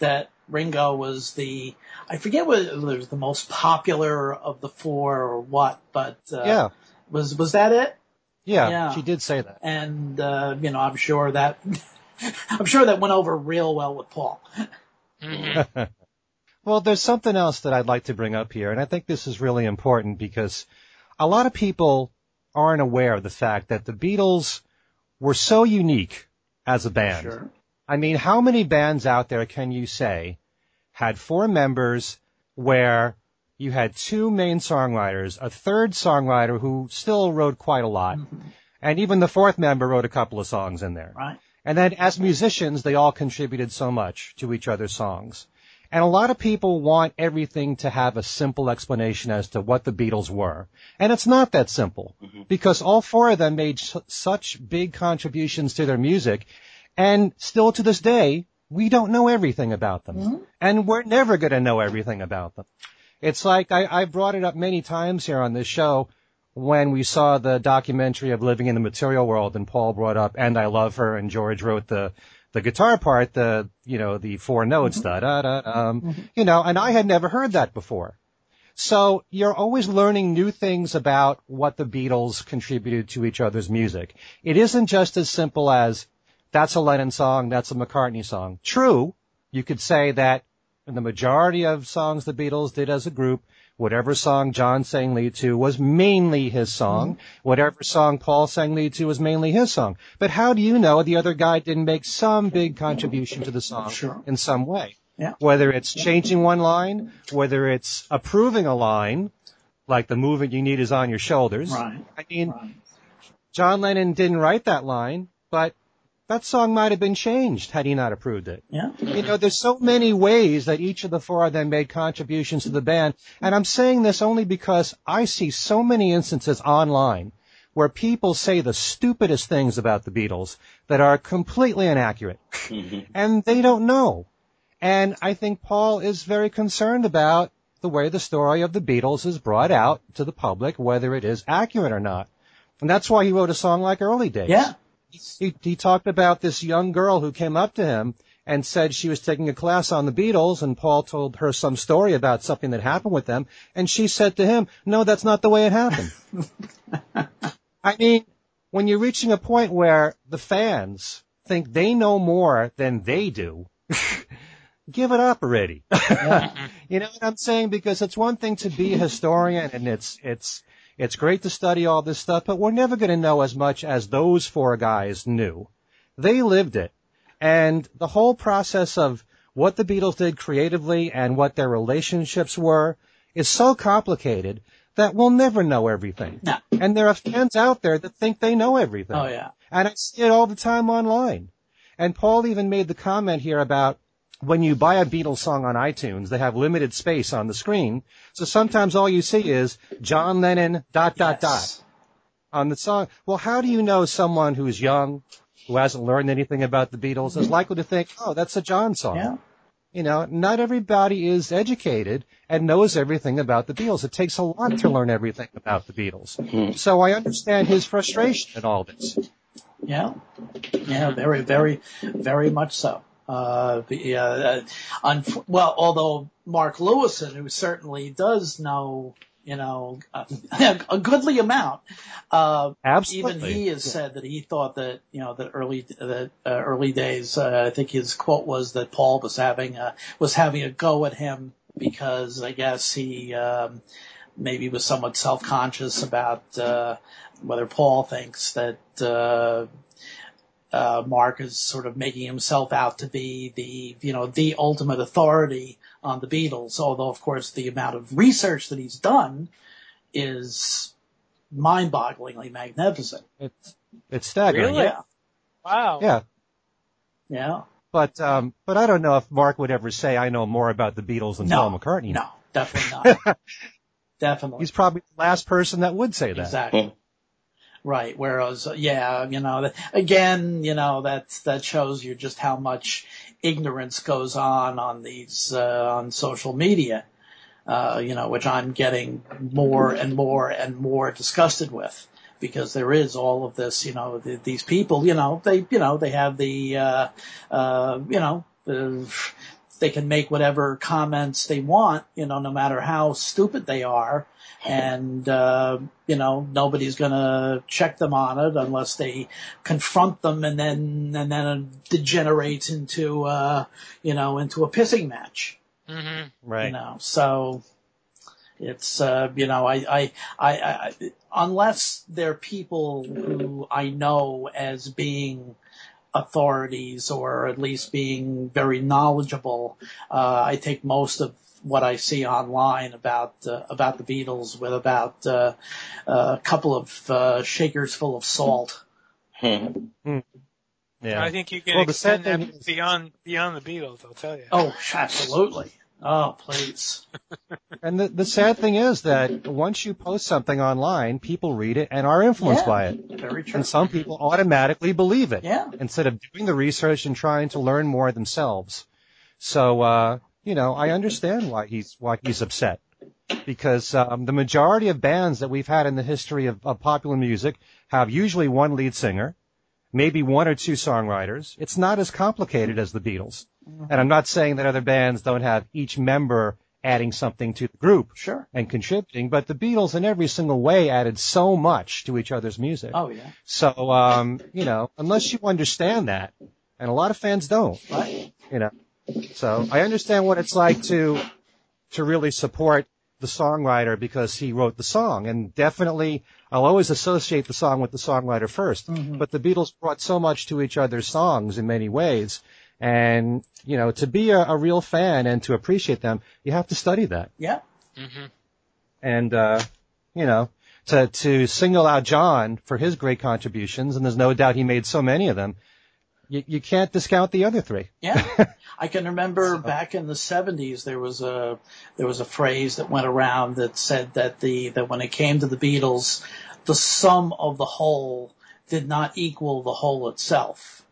Speaker 3: that Ringo was the, I forget whether it was the most popular of the four or what, but, uh,
Speaker 1: Yeah.
Speaker 3: was, was that it?
Speaker 1: Yeah,
Speaker 3: Yeah.
Speaker 1: she did say that.
Speaker 3: And, uh, you know, I'm sure that, I'm sure that went over real well with Paul.
Speaker 1: Well, there's something else that I'd like to bring up here, and I think this is really important because a lot of people aren't aware of the fact that the Beatles were so unique as a band.
Speaker 3: Sure.
Speaker 1: I mean, how many bands out there can you say had four members where you had two main songwriters, a third songwriter who still wrote quite a lot, mm-hmm. and even the fourth member wrote a couple of songs in there.
Speaker 3: Right.
Speaker 1: And then as musicians, they all contributed so much to each other's songs. And a lot of people want everything to have a simple explanation as to what the Beatles were. And it's not that simple mm-hmm. because all four of them made su- such big contributions to their music. And still to this day, we don't know everything about them. Mm-hmm. And we're never going to know everything about them. It's like I, I brought it up many times here on this show when we saw the documentary of Living in the Material World and Paul brought up And I Love Her and George wrote the the guitar part, the you know, the four notes, da da da um you know, and I had never heard that before. So you're always learning new things about what the Beatles contributed to each other's music. It isn't just as simple as that's a Lennon song, that's a McCartney song. True, you could say that in the majority of songs the Beatles did as a group, whatever song John sang lead to was mainly his song. Mm-hmm. Whatever song Paul sang lead to was mainly his song. But how do you know the other guy didn't make some big contribution to the song
Speaker 3: Sure.
Speaker 1: in some way?
Speaker 3: Yeah.
Speaker 1: Whether it's changing one line, whether it's approving a line, like the movement you need is on your shoulders.
Speaker 3: Right.
Speaker 1: I mean,
Speaker 3: Right.
Speaker 1: John Lennon didn't write that line, but that song might have been changed had he not approved it.
Speaker 3: Yeah.
Speaker 1: You know, there's so many ways that each of the four of them made contributions to the band, and I'm saying this only because I see so many instances online where people say the stupidest things about the Beatles that are completely inaccurate, mm-hmm. and they don't know. And I think Paul is very concerned about the way the story of the Beatles is brought out to the public, whether it is accurate or not. And that's why he wrote a song like Early Days.
Speaker 3: Yeah.
Speaker 1: He, he talked about this young girl who came up to him and said she was taking a class on the Beatles and Paul told her some story about something that happened with them and she said to him, no, that's not the way it happened. I mean, when you're reaching a point where the fans think they know more than they do, give it up already. you know what I'm saying? Because it's one thing to be a historian and it's, it's, it's great to study all this stuff, but we're never going to know as much as those four guys knew. They lived it. And the whole process of what the Beatles did creatively and what their relationships were is so complicated that we'll never know everything.
Speaker 3: No.
Speaker 1: And there are fans out there that think they know everything.
Speaker 3: Oh yeah.
Speaker 1: And I see it all the time online. And Paul even made the comment here about when you buy a Beatles song on iTunes, they have limited space on the screen. So sometimes all you see is John Lennon dot dot dot on the song. Well, how do you know someone who's young, who hasn't learned anything about the Beatles, is likely to think, oh, that's a John song?
Speaker 3: Yeah.
Speaker 1: You know, not everybody is educated and knows everything about the Beatles. It takes a lot to learn everything about the Beatles. Mm-hmm. So I understand his frustration in all this.
Speaker 3: Yeah, yeah, very, very, very much so. Uh, the, uh, unf- well, although Mark Lewisohn, who certainly does know, you know, a, a goodly amount, uh,
Speaker 1: Absolutely.
Speaker 3: even he has said that he thought that, you know, that early, that uh, early days, uh, I think his quote was that Paul was having a, was having a go at him because I guess he, um, maybe was somewhat self-conscious about, uh, whether Paul thinks that, uh, uh, Mark is sort of making himself out to be the, you know, the ultimate authority on the Beatles. Although, of course, the amount of research that he's done is mind-bogglingly magnificent.
Speaker 1: It's, it's staggering.
Speaker 2: Really?
Speaker 3: Yeah,
Speaker 2: Wow.
Speaker 1: Yeah.
Speaker 3: yeah.
Speaker 1: But, um, but I don't know if Mark would ever say, I know more about the Beatles than
Speaker 3: No,
Speaker 1: Paul McCartney.
Speaker 3: No, definitely not. definitely.
Speaker 1: He's probably the last person that would say that.
Speaker 3: Exactly. Right. Whereas, yeah, you know, again, you know, that, that shows you just how much ignorance goes on on these, uh, on social media. uh, you know, which I'm getting more and more and more disgusted with because there is all of this, you know, the, these people, you know, they, you know, they have the, uh, uh, you know, they can make whatever comments they want, you know, no matter how stupid they are. And, uh, you know, nobody's gonna check them on it unless they confront them and then, and then it degenerates into, uh, you know, into a pissing match.
Speaker 2: Mm-hmm.
Speaker 1: Right.
Speaker 3: You know, so it's, uh, you know, I, I, I, I, unless they're people who I know as being, authorities or at least being very knowledgeable. Uh, I take most of what I see online about uh, about the Beatles with about uh, a couple of uh, shakers full of salt.
Speaker 4: Hmm.
Speaker 1: Yeah.
Speaker 2: I think you can
Speaker 1: Well,
Speaker 2: extend
Speaker 1: sad
Speaker 2: that beyond beyond the Beatles. I'll tell you.
Speaker 3: Oh, absolutely. Oh, please.
Speaker 1: And the, the sad thing is that once you post something online, people read it and are influenced
Speaker 3: Yeah.
Speaker 1: by it.
Speaker 3: Very true.
Speaker 1: And some people automatically believe it
Speaker 3: Yeah.
Speaker 1: instead of doing the research and trying to learn more themselves. So, uh, you know, I understand why he's, why he's upset. Because, um, the majority of bands that we've had in the history of, of popular music have usually one lead singer, maybe one or two songwriters. It's not as complicated as the Beatles. And I'm not saying that other bands don't have each member adding something to the group
Speaker 3: Sure.
Speaker 1: and contributing, but the Beatles in every single way added so much to each other's music.
Speaker 3: Oh, yeah.
Speaker 1: So, um, you know, unless you understand that, and a lot of fans don't,
Speaker 3: Right.
Speaker 1: you know, so I understand what it's like to, to really support the songwriter because he wrote the song and definitely I'll always associate the song with the songwriter 1st
Speaker 3: Mhm.
Speaker 1: but the Beatles brought so much to each other's songs in many ways. And, you know, to be a, a real fan and to appreciate them, you have to study that
Speaker 3: Yeah.
Speaker 2: Mm-hmm.
Speaker 1: and uh, you know to to single out John for his great contributions, and there's no doubt he made so many of them. You, you can't discount the other three.
Speaker 3: Yeah. I can remember back in the 70s there was a there was a phrase that went around that said that the that when it came to the Beatles the sum of the whole did not equal the whole itself.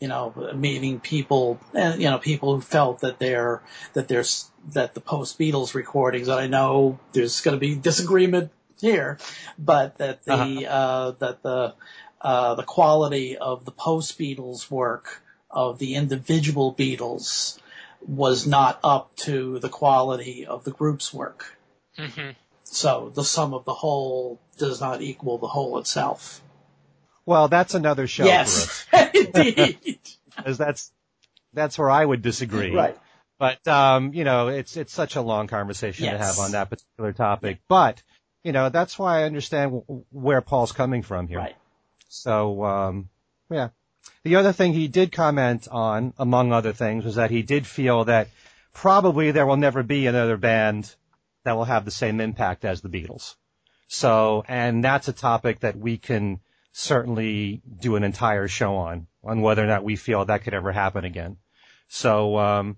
Speaker 3: You know, meeting people and you know people who felt that their that there's that the post Beatles recordings and I know there's going to be disagreement here but that the uh that the uh the quality of the post Beatles work of the individual Beatles was not up to the quality of the group's work.
Speaker 2: Mm-hmm.
Speaker 3: So the sum of the whole does not equal the whole itself.
Speaker 1: Well, that's another show
Speaker 3: yes, indeed.
Speaker 1: because that's that's where I would disagree.
Speaker 3: right.
Speaker 1: But um, you know, it's it's such a long conversation to have on that particular topic. But you know, that's why I understand w- where Paul's coming from here.
Speaker 3: Right.
Speaker 1: So, um, yeah. The other thing he did comment on, among other things, was that he did feel that probably there will never be another band that will have the same impact as the Beatles. So, and that's a topic that we can certainly do an entire show on, on whether or not we feel that could ever happen again. So, um,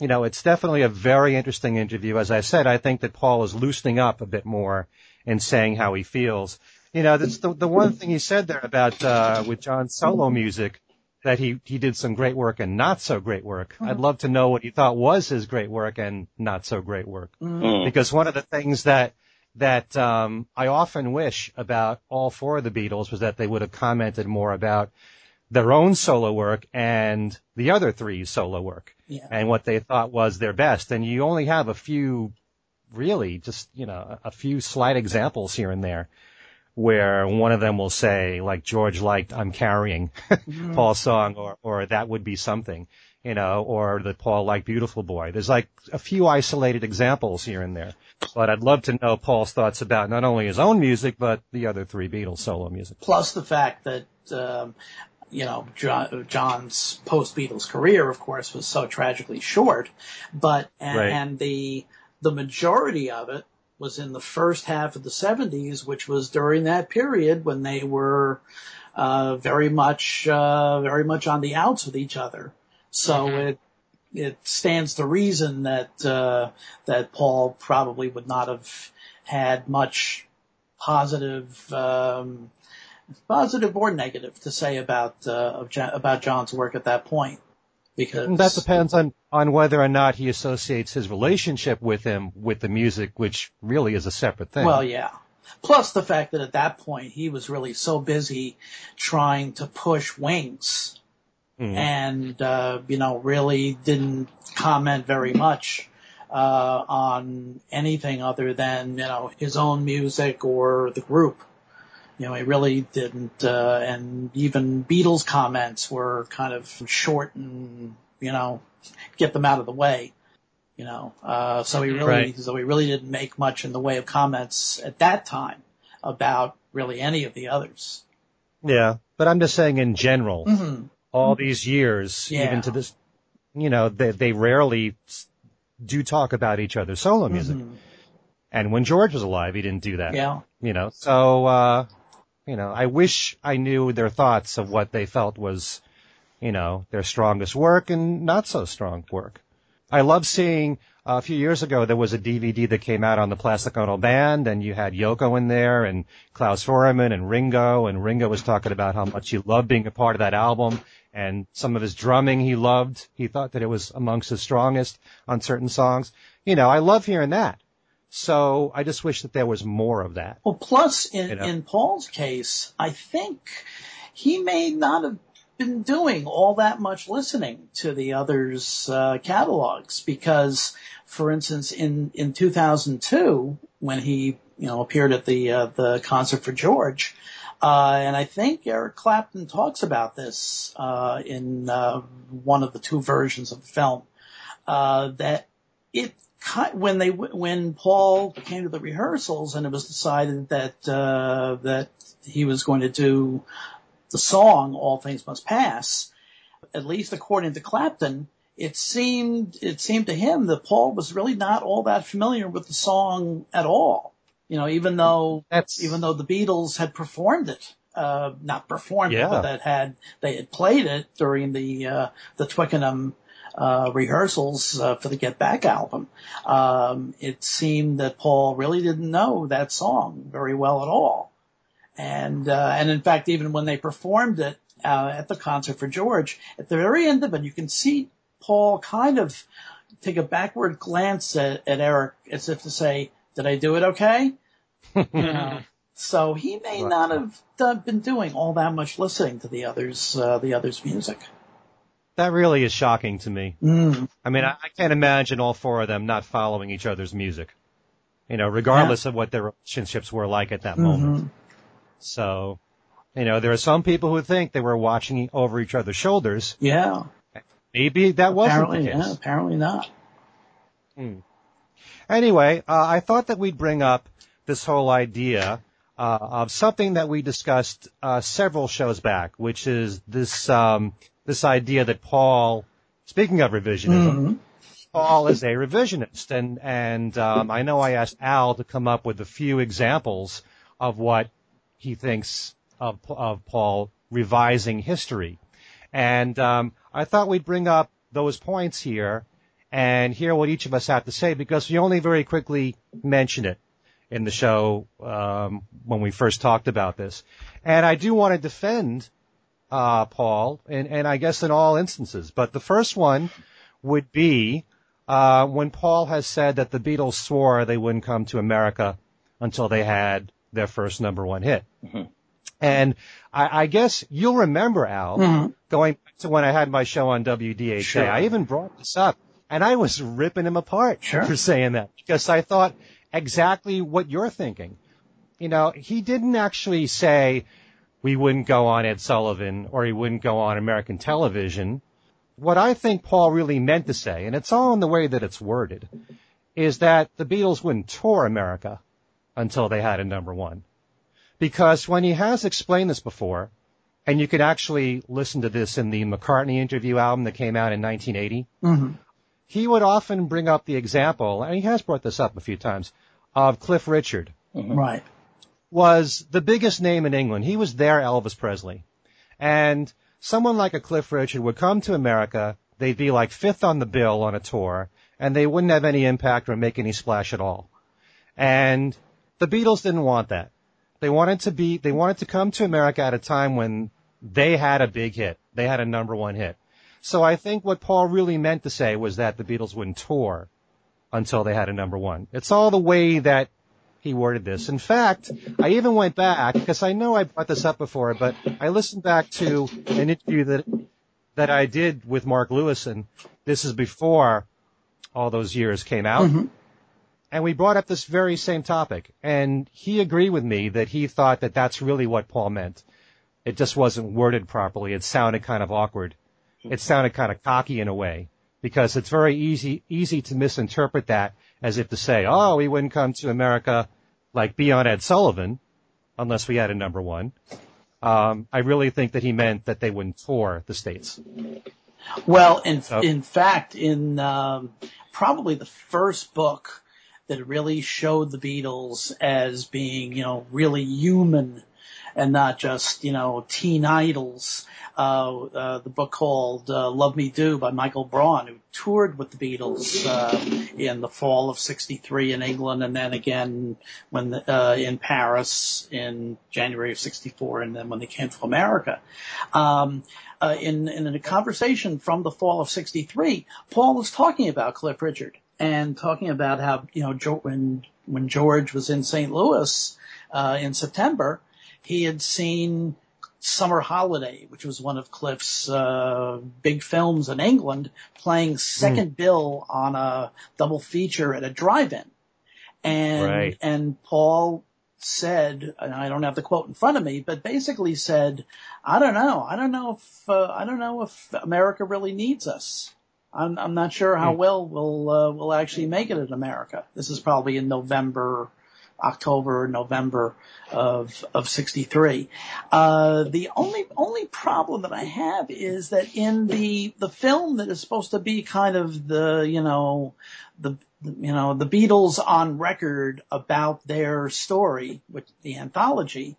Speaker 1: you know, it's definitely a very interesting interview. As I said, I think that Paul is loosening up a bit more and saying how he feels. You know, that's the, the one thing he said there about, uh, with John's solo music, that he, he did some great work and not so great work. I'd love to know what he thought was his great work and not so great work.
Speaker 4: Mm.
Speaker 1: Because one of the things that, that, um, I often wish about all four of the Beatles was that they would have commented more about their own solo work and the other three's solo work
Speaker 3: Yeah.
Speaker 1: and what they thought was their best. And you only have a few, really, just, you know, a few slight examples here and there where one of them will say, like George liked I'm Carrying Paul's song or, or that would be something, you know, or that Paul liked Beautiful Boy. There's like a few isolated examples here and there. But I'd love to know Paul's thoughts about not only his own music, but the other three Beatles solo music.
Speaker 3: Plus the fact that, um, you know, John, John's post Beatles career, of course, was so tragically short, but, and,
Speaker 1: Right.
Speaker 3: and the, the majority of it was in the first half of the 70s, which was during that period when they were, uh, very much, uh, very much on the outs with each other. So it, it stands to reason that, uh, that Paul probably would not have had much positive, um, positive or negative to say about uh, about John's work at that point. because
Speaker 1: that depends on on whether or not he associates his relationship with him with the music, which really is a separate thing.
Speaker 3: Well, yeah. Plus the fact that at that point he was really so busy trying to push Wings,
Speaker 1: Mhm.
Speaker 3: and uh, you know really didn't comment very much uh, on anything other than you know his own music or the group. You know, he really didn't, uh, and even Beatles comments were kind of short and, you know, get them out of the way. You know, uh, so he really,
Speaker 1: Right.
Speaker 3: so he really didn't make much in the way of comments at that time about really any of the others.
Speaker 1: yeah, but I'm just saying in general,
Speaker 3: hmm
Speaker 1: all these years,
Speaker 3: Yeah.
Speaker 1: even to this, you know, they they rarely do talk about each other's solo music. And when George was alive, he didn't do that.
Speaker 3: Mm-hmm. Yeah.
Speaker 1: You know, so uh, you know, I wish I knew their thoughts of what they felt was, you know, their strongest work and not so strong work. I love seeing uh, a few years ago there was a DVD that came out on the Plastic Ono Band, and you had Yoko in there, and Klaus Voormann, and Ringo, and Ringo was talking about how much he loved being a part of that album, and some of his drumming he loved. He thought that it was amongst his strongest on certain songs. You know, I love hearing that. So I just wish that there was more of that.
Speaker 3: Well, plus in,
Speaker 1: You know.
Speaker 3: in Paul's case, I think he may not have been doing all that much listening to the others' uh, catalogs because, for instance, in in 2002 when he you know appeared at the uh, the concert for George. Uh, and I think Eric Clapton talks about this uh, in uh, one of the two versions of the film. Uh, that it when they when Paul came to the rehearsals and it was decided that uh, that he was going to do the song "All Things Must Pass," at least according to Clapton, it seemed it seemed to him that Paul was really not all that familiar with the song at all. You know, even though
Speaker 1: That's
Speaker 3: even though the Beatles had performed it, uh, not performed
Speaker 1: Yeah.
Speaker 3: it, but that had they had played it during the uh, the Twickenham uh, rehearsals uh, for the Get Back album. Um, it seemed that Paul really didn't know that song very well at all, and uh, and in fact, even when they performed it uh, at the concert for George, at the very end of it, you can see Paul kind of take a backward glance at, at Eric as if to say, "Did I do it okay?" You know. So he may
Speaker 1: Right.
Speaker 3: not have done, been doing all that much listening to the others, uh, the others' music.
Speaker 1: that really is shocking to me.
Speaker 3: Mm.
Speaker 1: I mean, I, I can't imagine all four of them not following each other's music. You know, regardless of what their relationships were like at that moment.
Speaker 3: Mhm.
Speaker 1: So, you know, there are some people who think they were watching over each other's shoulders.
Speaker 3: Yeah.
Speaker 1: Maybe that wasn't
Speaker 3: apparently,
Speaker 1: the case.
Speaker 3: yeah, apparently not.
Speaker 1: Anyway, uh, I thought that we'd bring up this whole idea uh, of something that we discussed uh, several shows back, which is this um, this idea that Paul, speaking of revisionism,
Speaker 3: Mhm.
Speaker 1: Paul is a revisionist, and and um, I know I asked Al to come up with a few examples of what he thinks of of Paul revising history, and um, I thought we'd bring up those points here and hear what each of us have to say because we only very quickly mentioned it in the show um, when we first talked about this, and I do want to defend uh, Paul, and, and I guess in all instances, but the first one would be uh, when Paul has said that the Beatles swore they wouldn't come to America until they had their first number one hit.
Speaker 4: Mhm.
Speaker 1: And I, I guess you'll remember, Al,
Speaker 3: Mhm.
Speaker 1: going back to when I had my show on WDHA,
Speaker 3: Sure.
Speaker 1: I even brought this up, and I was ripping him apart
Speaker 3: Sure.
Speaker 1: for saying that because I thought exactly what you're thinking. You know, he didn't actually say we wouldn't go on Ed Sullivan or he wouldn't go on American television. What I think Paul really meant to say, and it's all in the way that it's worded, is that the Beatles wouldn't tour America until they had a number one. Because when he has explained this before, and you can actually listen to this in the McCartney interview album that came out in 1980,
Speaker 3: Mhm.
Speaker 1: He would often bring up the example, and he has brought this up a few times, of Cliff Richard mm-hmm.
Speaker 3: Right.
Speaker 1: was the biggest name in England. He was their Elvis Presley. And someone like a Cliff Richard would come to America, they'd be like fifth on the bill on a tour, and they wouldn't have any impact or make any splash at all. And the Beatles didn't want that. They wanted to be, they wanted to come to America at a time when they had a big hit. They had a number one hit. So I think what Paul really meant to say was that the Beatles wouldn't tour until they had a number one. It's all the way that he worded this. In fact, I even went back because I know I brought this up before, but I listened back to an interview that that I did with Mark Lewisohn. This is before all those years came out.
Speaker 3: Mhm.
Speaker 1: And we brought up this very same topic. And he agreed with me that he thought that that's really what Paul meant. It just wasn't worded properly. It sounded kind of awkward. It sounded kind of cocky in a way because it's very easy, easy to misinterpret that as if to say, oh, we wouldn't come to America like Beyond Ed Sullivan unless we had a number one. Um, I really think that he meant that they wouldn't tour the states.
Speaker 3: Well, in
Speaker 1: So-
Speaker 3: in fact, in um, probably the first book that really showed the Beatles as being, you know, really human and not just, you know, teen idols. Uh, uh, the book called uh, Love Me Do by Michael Braun, who toured with the Beatles uh, in the fall of '63 in England, and then again when the, uh, in Paris in January of '64, and then when they came to America. Um, uh, in, in a conversation from the fall of 63, Paul was talking about Cliff Richard and talking about how, you know, when, when George was in St. Louis, uh, in September, he had seen Summer Holiday, which was one of Cliff's, uh, big films in England, playing second bill on a double feature at a drive-in. And,
Speaker 1: Right.
Speaker 3: and Paul said, and I don't have the quote in front of me, but basically said, I don't know. I don't know if uh, I don't know if America really needs us. I'm I'm not sure how
Speaker 1: Hmm.
Speaker 3: well we'll uh, we'll actually make it in America. This is probably in November, October, November of of '63. Uh, the only only problem that I have is that in the the film that is supposed to be kind of the you know the you know the Beatles on record about their story, which the anthology.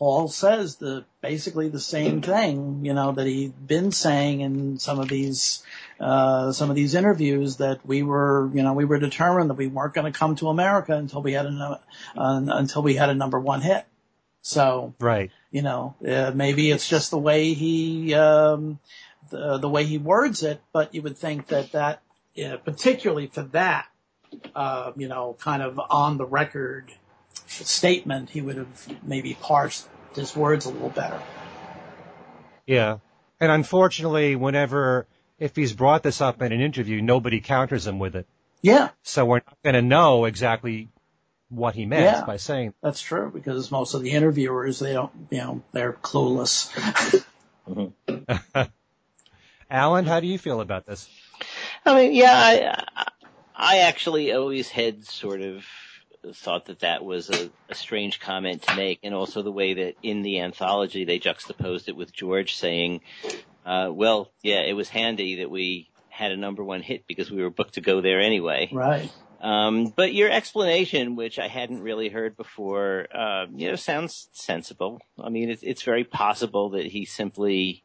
Speaker 3: Paul says the basically the same thing, you know, that he'd been saying in some of these uh, some of these interviews that we were, you know, we were determined that we weren't going to come to America until we had a uh, until we had a number one hit. So
Speaker 1: Right.
Speaker 3: you know, uh, maybe it's just the way he um, the the way he words it, but you would think that that uh, particularly for that, uh, you know, kind of on the record statement, he would have maybe parsed his words a little better.
Speaker 1: Yeah. And unfortunately, whenever, if he's brought this up in an interview, nobody counters him with it.
Speaker 3: Yeah,
Speaker 1: So we're not going to know exactly what he meant
Speaker 3: Yeah.
Speaker 1: by saying.
Speaker 3: that's true because most of the interviewers they don't, you know, they're clueless. Mm-hmm.
Speaker 1: Alan, how do you feel about this?
Speaker 4: I mean, yeah, I, I actually always had sort of thought that that was a, a strange comment to make, and also the way that in the anthology they juxtaposed it with George saying, uh, "Well, yeah, it was handy that we had a number one hit because we were booked to go there anyway."
Speaker 3: right.
Speaker 4: Um, but your explanation, which I hadn't really heard before, uh, you know, sounds sensible. I mean, it's, it's very possible that he simply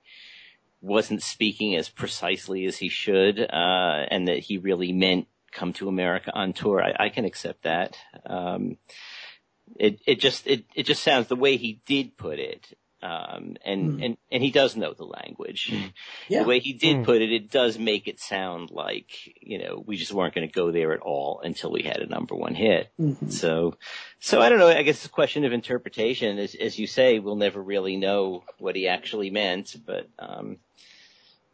Speaker 4: wasn't speaking as precisely as he should, uh, and that he really meant come to America on tour. I, I can accept that. Um, it, it just, it, it just sounds the way he did put it. Um, and,
Speaker 3: Hmm.
Speaker 4: and, and he does know the language.
Speaker 3: Yeah.
Speaker 4: The way he did
Speaker 1: Hmm.
Speaker 4: put it, it does make it sound like, you know, we just weren't going to go there at all until we had a number one hit.
Speaker 3: Mhm.
Speaker 4: So, so I don't know. I guess it's a question of interpretation. As, as you say, we'll never really know what he actually meant, but, um,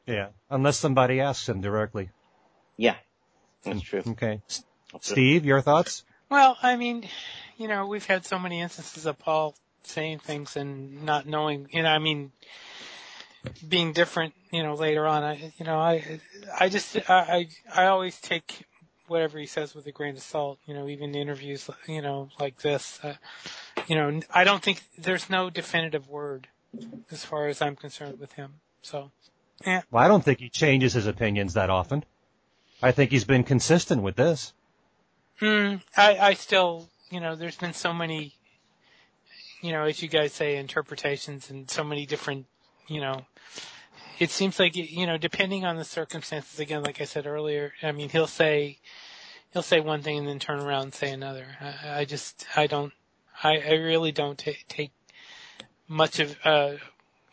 Speaker 1: Yeah. Unless somebody asks him directly.
Speaker 4: yeah, that's true.
Speaker 1: Okay. S- Steve, your thoughts?
Speaker 2: Well, I mean, you know, we've had so many instances of Paul saying things and not knowing, you know, I mean, being different, you know, later on. I, you know, I, I just, I, I, I always take whatever he says with a grain of salt, you know, even interviews, you know, like this, uh, you know, I don't think there's no definitive word as far as I'm concerned with him. So,
Speaker 1: Well, I don't think he changes his opinions that often. I think he's been consistent with this.
Speaker 2: Hmm, I, I still, you know, there's been so many, you know, as you guys say, interpretations and so many different, you know, it seems like, you know, depending on the circumstances, again, like I said earlier, I mean, he'll say, he'll say one thing and then turn around and say another. I, I just, I don't, I, I really don't ta- take much of, uh,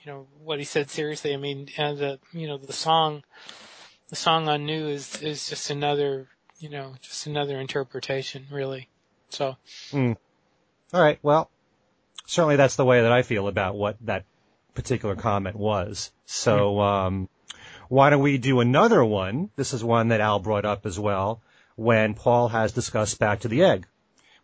Speaker 2: you know what he said seriously. I mean, and the you know the song, the song on New is is just another you know just another interpretation really. So.
Speaker 1: Mm. All right. Well, certainly that's the way that I feel about what that particular comment was. So, mm. um, why don't we do another one? This is one that Al brought up as well when Paul has discussed Back to the Egg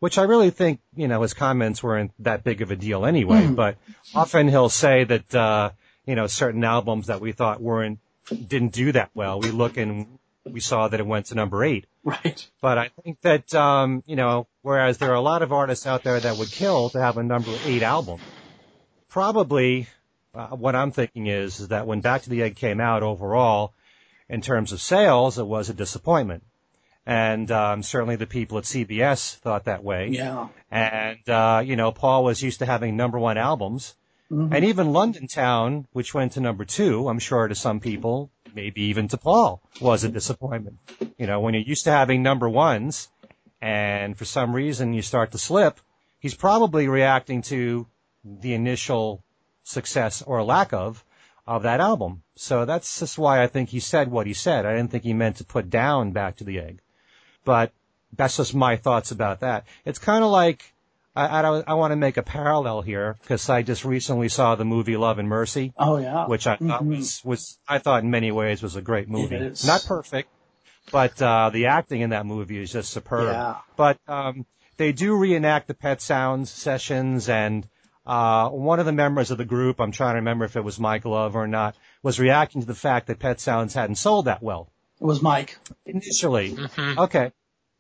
Speaker 1: which I really think, you know, his comments weren't that big of a deal anyway, mm. but often he'll say that, uh, you know, certain albums that we thought weren't, didn't do that well. We look and we saw that it went to number eight.
Speaker 3: Right.
Speaker 1: But I think that, um, you know, whereas there are a lot of artists out there that would kill to have a number eight album, probably, uh, what I'm thinking is, is that when Back to the Egg came out overall, in terms of sales, it was a disappointment and um, certainly the people at CBS thought that way.
Speaker 3: Yeah.
Speaker 1: And uh, you know, Paul was used to having number one albums, mm-hmm. and even London Town, which went to number two, I'm sure to some people, maybe even to Paul, was a disappointment. You know, when you're used to having number ones, and for some reason you start to slip, he's probably reacting to the initial success or lack of of that album. So that's just why I think he said what he said. I didn't think he meant to put down Back to the Egg but that's just my thoughts about that. It's kind of like I, I, I want to make a parallel here because I just recently saw the movie Love and Mercy.
Speaker 3: Oh yeah,
Speaker 1: which I thought mm-hmm. was was I thought in many ways was a great movie. It is Not perfect, but uh, the acting in that movie is just superb.
Speaker 3: Yeah.
Speaker 1: But um, they do reenact the Pet Sounds sessions, and uh, one of the members of the group, I'm trying to remember if it was Mike Love or not, was reacting to the fact that Pet Sounds hadn't sold that well.
Speaker 3: It was Mike.
Speaker 1: Initially. Mm-hmm. Okay.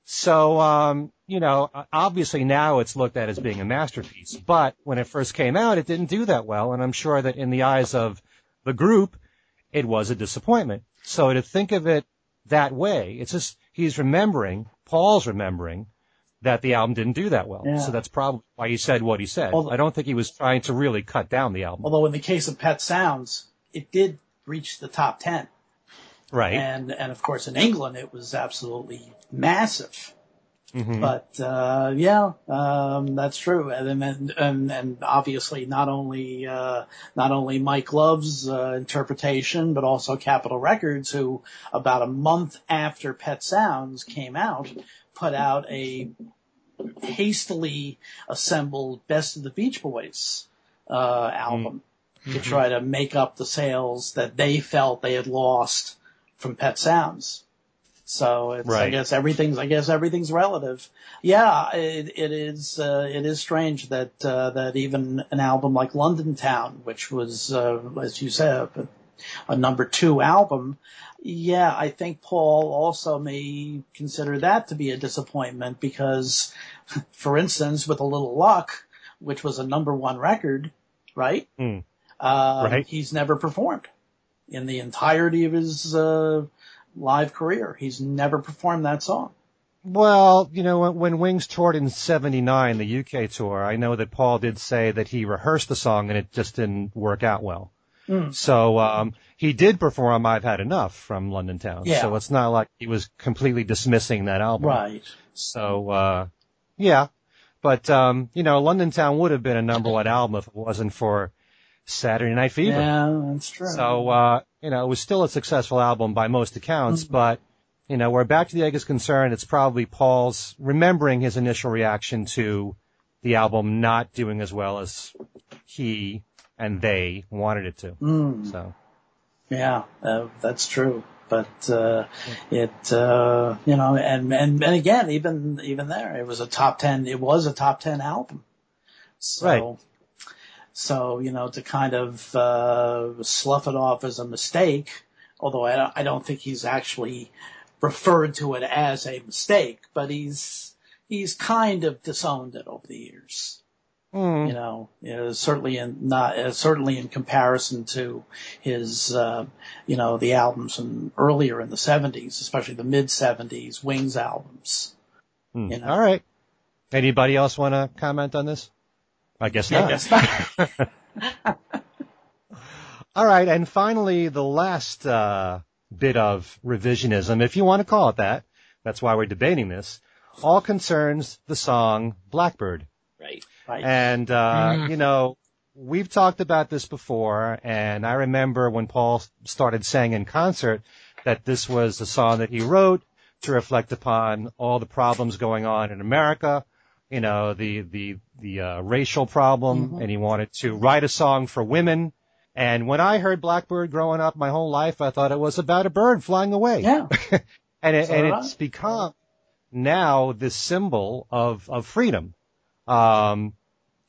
Speaker 1: So, um, you know, obviously now it's looked at as being a masterpiece, but when it first came out, it didn't do that well. And I'm sure that in the eyes of the group, it was a disappointment. So to think of it that way, it's just, he's remembering, Paul's remembering that the album didn't do that well. Yeah. So that's probably why he said what he said. Although, I don't think he was trying to really cut down the album.
Speaker 3: Although in the case of Pet Sounds, it did reach the top 10.
Speaker 1: Right.
Speaker 3: And and of course in England it was absolutely massive.
Speaker 1: Mm-hmm.
Speaker 3: But uh, yeah, um, that's true, and and and, and obviously not only uh, not only Mike Love's uh, interpretation, but also Capitol Records, who about a month after Pet Sounds came out, put out a hastily assembled Best of the Beach Boys uh, album mm-hmm. to try to make up the sales that they felt they had lost from Pet Sounds. So it's, right. I guess everything's, I guess everything's relative. Yeah, it, it is, uh, it is strange that, uh, that even an album like London Town, which was, uh, as you said, a, a number two album, yeah, I think Paul also may consider that to be a disappointment because, for instance, with a little luck, which was a number one record, right?
Speaker 1: Mm.
Speaker 3: Uh,
Speaker 1: right.
Speaker 3: He's never performed in the entirety of his uh, live career. He's never performed that song.
Speaker 1: Well, you know, when, Wings toured in '79, the UK tour, I know that Paul did say that he rehearsed the song and it just didn't work out well.
Speaker 3: Mm.
Speaker 1: So um, he did perform "I've Had Enough" from London Town.
Speaker 3: Yeah.
Speaker 1: So it's not like he was completely dismissing that album.
Speaker 3: Right.
Speaker 1: So uh, yeah, but um, you know, London Town would have been a number one album if it wasn't for Saturday Night Fever.
Speaker 3: Yeah, that's true.
Speaker 1: So, uh, you know, it was still a successful album by most accounts, mm-hmm. but, you know, where Back to the Egg is concerned, it's probably Paul's remembering his initial reaction to the album not doing as well as he and they wanted it to.
Speaker 3: Mm.
Speaker 1: So.
Speaker 3: Yeah, uh, that's true. But uh, it, uh, you know, and, and and again, even even there, it was a top ten. It was a top ten album. So,
Speaker 1: right.
Speaker 3: So, you know, to kind of uh, slough it off as a mistake, although I, I don't think he's actually referred to it as a mistake, but he's he's kind of disowned it over the years.
Speaker 1: Mm.
Speaker 3: You know, you know, certainly in not uh, certainly in comparison to his, uh, you know, the albums from earlier in the '70s, especially the mid '70s Wings albums.
Speaker 1: Mm. You know? All right. Anybody else want to comment on this? I guess not. I guess not. All right, and finally, the last uh, bit of revisionism, if you want to call it that. That's why we're debating this. All concerns the song Blackbird.
Speaker 4: Right.
Speaker 3: Right.
Speaker 1: And uh, mm. you know, we've talked about this before, and I remember when Paul started saying in concert that this was a song that he wrote to reflect upon all the problems going on in America, you know, the the the uh, racial problem, mm-hmm. and he wanted to write a song for women. And when I heard Blackbird growing up my whole life, I thought it was about a bird flying away.
Speaker 3: Yeah.
Speaker 1: and it, and it's become now this symbol of of freedom um,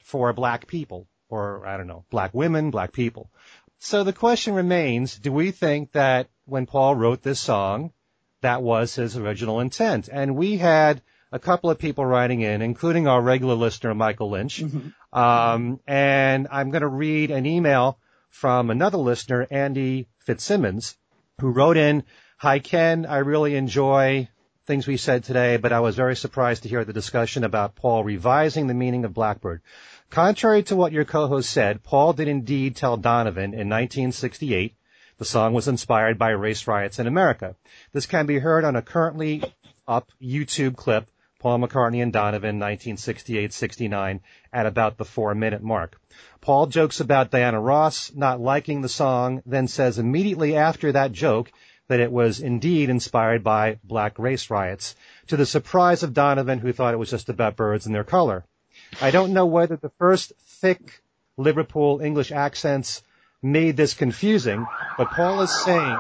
Speaker 1: for black people, or I don't know, black women, black people. So the question remains: Do we think that when Paul wrote this song, that was his original intent? And we had a couple of people writing in, including our regular listener, Michael Lynch. Mm-hmm. Um, and I'm going to read an email from another listener, Andy Fitzsimmons, who wrote in, Hi Ken, I really enjoy things we said today, but I was very surprised to hear the discussion about Paul revising the meaning of Blackbird. Contrary to what your co-host said, Paul did indeed tell Donovan in 1968 the song was inspired by race riots in America. This can be heard on a currently up YouTube clip, Paul McCartney and Donovan, 1968-69, at about the four minute mark. Paul jokes about Diana Ross not liking the song, then says immediately after that joke that it was indeed inspired by black race riots, to the surprise of Donovan, who thought it was just about birds and their color. I don't know whether the first thick Liverpool English accents made this confusing, but Paul is saying.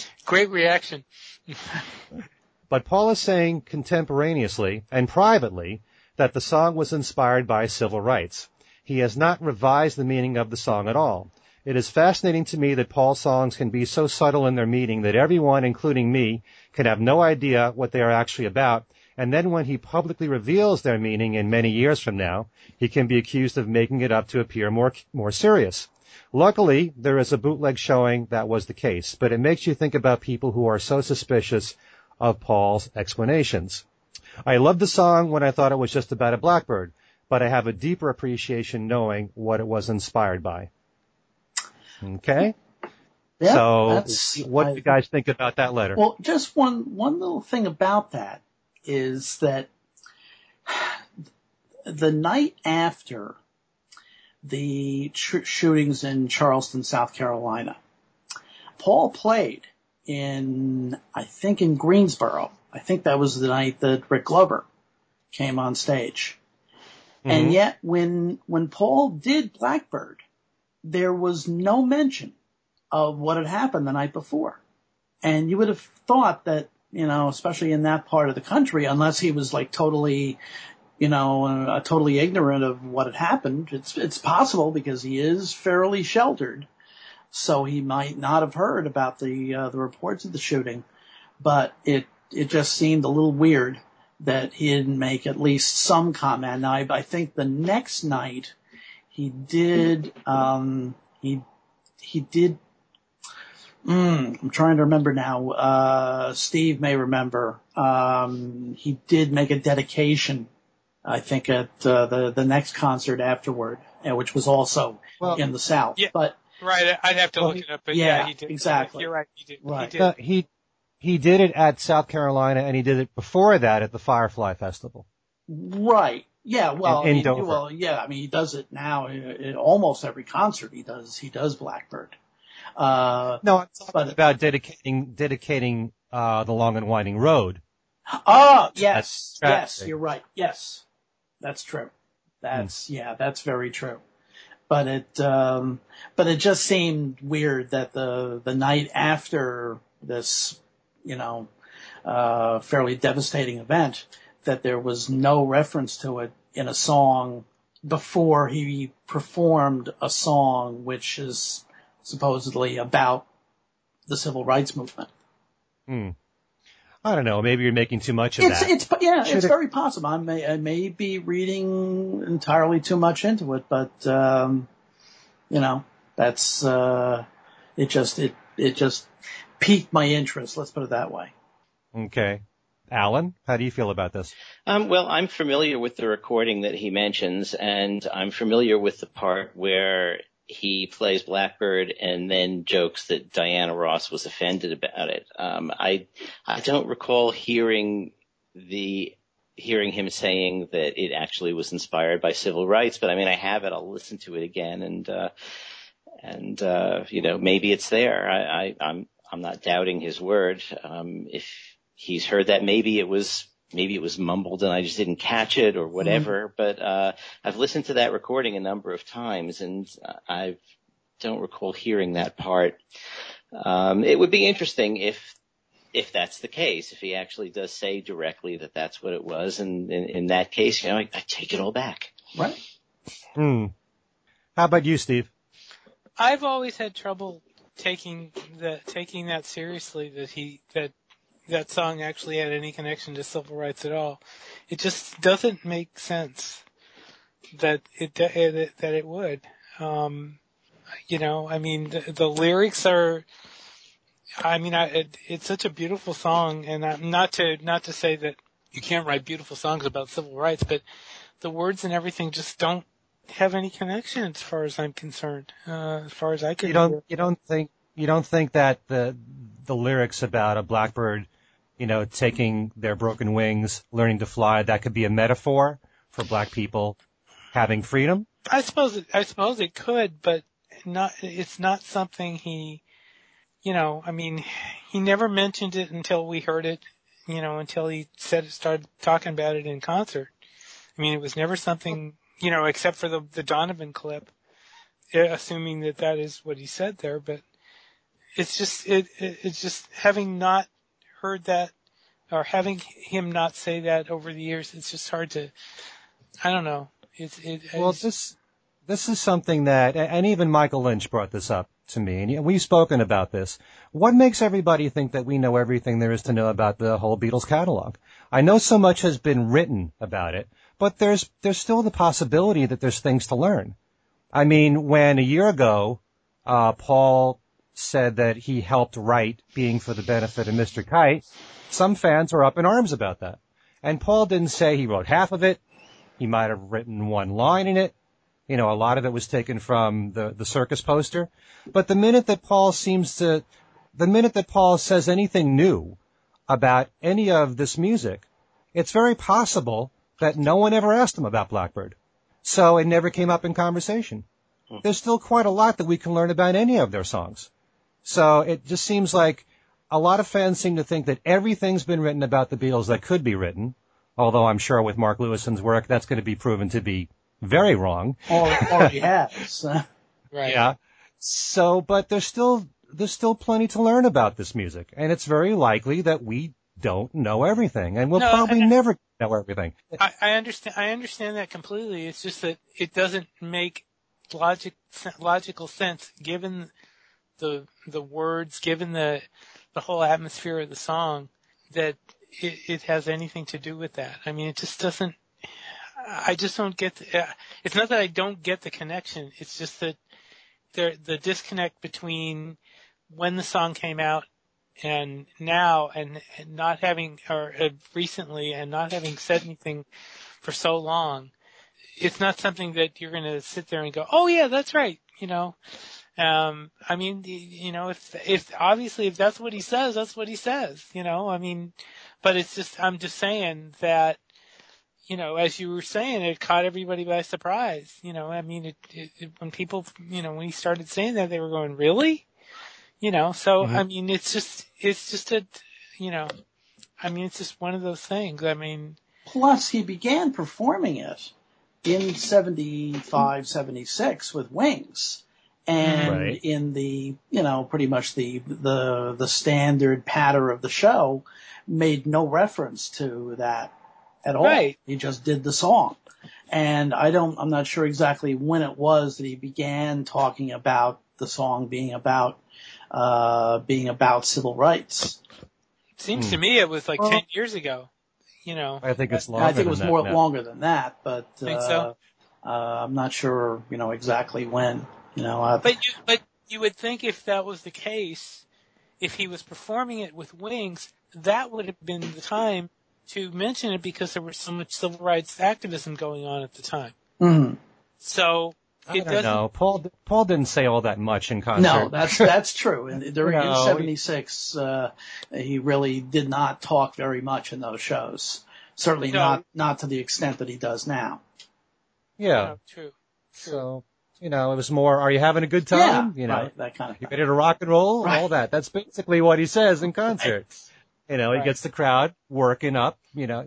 Speaker 2: Great reaction.
Speaker 1: but Paul is saying contemporaneously and privately that the song was inspired by civil rights. He has not revised the meaning of the song at all. It is fascinating to me that Paul's songs can be so subtle in their meaning that everyone, including me, can have no idea what they are actually about. And then when he publicly reveals their meaning in many years from now, he can be accused of making it up to appear more, more serious. Luckily, there is a bootleg showing that was the case, but it makes you think about people who are so suspicious of Paul's explanations. I loved the song when I thought it was just about a blackbird, but I have a deeper appreciation knowing what it was inspired by. Okay. Yeah, so, what do you guys think about that letter?
Speaker 3: Well, just one one little thing about that is that the night after the tr- shootings in Charleston, South Carolina, Paul played in, I think, in Greensboro. I think that was the night that Rick Glover came on stage. Mm-hmm. And yet, when when Paul did Blackbird, there was no mention of what had happened the night before. And you would have thought that, you know, especially in that part of the country, unless he was like totally, you know, uh, totally ignorant of what had happened, it's, it's possible because he is fairly sheltered. So he might not have heard about the, uh, the reports of the shooting, but it, it just seemed a little weird that he didn't make at least some comment. Now, I, I think the next night, he did, um, he, he did, mm, I'm trying to remember now, uh, Steve may remember, um, he did make a dedication, I think at, uh, the, the next concert afterward, uh, which was also well, in the South,
Speaker 2: yeah,
Speaker 3: but.
Speaker 2: Right, I'd have to well, look it up, but yeah, yeah he did.
Speaker 3: Exactly.
Speaker 2: You're right, he did.
Speaker 1: Right.
Speaker 2: He, did. Uh,
Speaker 1: he, he did it at South Carolina and he did it before that at the Firefly Festival.
Speaker 3: Right. Yeah, well, in, in I mean, well, yeah. I mean, he does it now in almost every concert. He does he does Blackbird. Uh,
Speaker 1: no, I'm talking but, about dedicating dedicating uh, the long and winding road.
Speaker 3: Oh, yes, yes, you're right. Yes, that's true. That's hmm. yeah, that's very true. But it um, but it just seemed weird that the the night after this, you know, uh, fairly devastating event, that there was no reference to it in a song before he performed a song which is supposedly about the civil rights movement.
Speaker 1: Hmm. I don't know. Maybe you're making too much of
Speaker 3: it's,
Speaker 1: that.
Speaker 3: It's yeah, Should it's it... very possible. I may I may be reading entirely too much into it, but um, you know that's uh, it. Just it it just piqued my interest. Let's put it that way.
Speaker 1: Okay. Alan, how do you feel about this?
Speaker 4: Um, well, I'm familiar with the recording that he mentions, and I'm familiar with the part where he plays Blackbird and then jokes that Diana Ross was offended about it. Um, I I don't recall hearing the hearing him saying that it actually was inspired by civil rights. But I mean, I have it. I'll listen to it again, and uh, and uh, you know, maybe it's there. I, I, I'm I'm not doubting his word. Um, if he's heard that, maybe it was maybe it was mumbled and I just didn't catch it or whatever. Mm. But uh, I've listened to that recording a number of times, and I don't recall hearing that part. Um, it would be interesting if if that's the case, if he actually does say directly that that's what it was, and in, in that case, you know, I, I, take it all back.
Speaker 3: Right.
Speaker 1: Hmm. How about you, Steve?
Speaker 2: I've always had trouble taking that taking that seriously that he that that song actually had any connection to civil rights at all. It just doesn't make sense that it that it would. Um, you know, I mean, the, the lyrics are. I mean, I, it, it's such a beautiful song, and I, not to not to say that you can't write beautiful songs about civil rights, but the words and everything just don't have any connection as far as I'm concerned. Uh, as far as I can.
Speaker 1: You don't. You don't think. You don't think that the the lyrics about a blackbird, you know, taking their broken wings, learning to fly, that could be a metaphor for black people having freedom?
Speaker 2: I suppose. It, I suppose it could, but not. It's not something he. You know, I mean, he never mentioned it until we heard it. You know, until he said started talking about it in concert. I mean, it was never something you know, except for the the Donovan clip, eh, assuming that that is what he said there. But it's just it, it it's just having not heard that or having him not say that over the years. It's just hard to. I don't know. It's it.
Speaker 1: Well,
Speaker 2: it's,
Speaker 1: this this is something that, and even Michael Lynch brought this up to me, and we've spoken about this. What makes everybody think that we know everything there is to know about the whole Beatles catalog? I know so much has been written about it, but there's there's still the possibility that there's things to learn. I mean, when a year ago, uh, Paul said that he helped write "Being for the Benefit of Mr. Kite," some fans were up in arms about that. And Paul didn't say he wrote half of it. He might have written one line in it. You know, a lot of it was taken from the, the circus poster. But the minute that Paul seems to, the minute that Paul says anything new about any of this music, it's very possible that no one ever asked him about Blackbird. So it never came up in conversation. Hmm. There's still quite a lot that we can learn about any of their songs. So it just seems like a lot of fans seem to think that everything's been written about the Beatles that could be written, although I'm sure with Mark Lewisohn's work that's going to be proven to be very wrong.
Speaker 3: Or already has.
Speaker 2: right.
Speaker 1: Yeah. So, but there's still there's still plenty to learn about this music, and it's very likely that we don't know everything, and we'll no, probably and never know everything.
Speaker 2: I, I understand. I understand that completely. It's just that it doesn't make logic logical sense given the the words, given the the whole atmosphere of the song, that it, it has anything to do with that. I mean, it just doesn't. I just don't get. The, it's not that I don't get the connection. It's just that there the disconnect between when the song came out and now and, and not having or uh, recently and not having said anything for so long, it's not something that you're going to sit there and go, "Oh yeah, that's right," you know. Um, I mean, you know, if if obviously if that's what he says, that's what he says, you know. I mean, but it's just I'm just saying that, you know, as you were saying, it caught everybody by surprise. You know, I mean, it, it, it when people, you know, when he started saying that, they were going, "Really?" You know, so mm-hmm. I mean, it's just it's just a, you know, I mean, it's just one of those things. I mean,
Speaker 3: plus he began performing it in 75, 76 with Wings. And right. in the, you know, pretty much the, the, the standard patter of the show made no reference to that at all.
Speaker 2: Right.
Speaker 3: He just did the song. And I don't, I'm not sure exactly when it was that he began talking about the song being about uh, being about civil rights.
Speaker 2: Seems hmm. to me it was like well, ten years ago. You know,
Speaker 1: I think it's longer.
Speaker 3: I think it was more
Speaker 1: now.
Speaker 3: longer than that, but
Speaker 2: uh, so.
Speaker 3: Uh, I'm not sure. You know exactly when. You know, I've,
Speaker 2: but you but you would think if that was the case, if he was performing it with Wings, that would have been the time to mention it because there was so much civil rights activism going on at the time.
Speaker 3: Mm-hmm.
Speaker 2: So
Speaker 1: I it don't know. Paul Paul didn't say all that much in concert.
Speaker 3: No, that's that's true. And during no, '76, uh, he really did not talk very much in those shows. Certainly
Speaker 2: No.
Speaker 3: not not to the extent that he does now.
Speaker 1: Yeah.
Speaker 2: No, true. True.
Speaker 1: So, you know, it was more, are you having a good time?
Speaker 3: yeah,
Speaker 1: you know,
Speaker 3: right, that kind of
Speaker 1: you ready to rock and roll? All that. That's basically what he says in concert. You know, he gets the crowd working up, you know.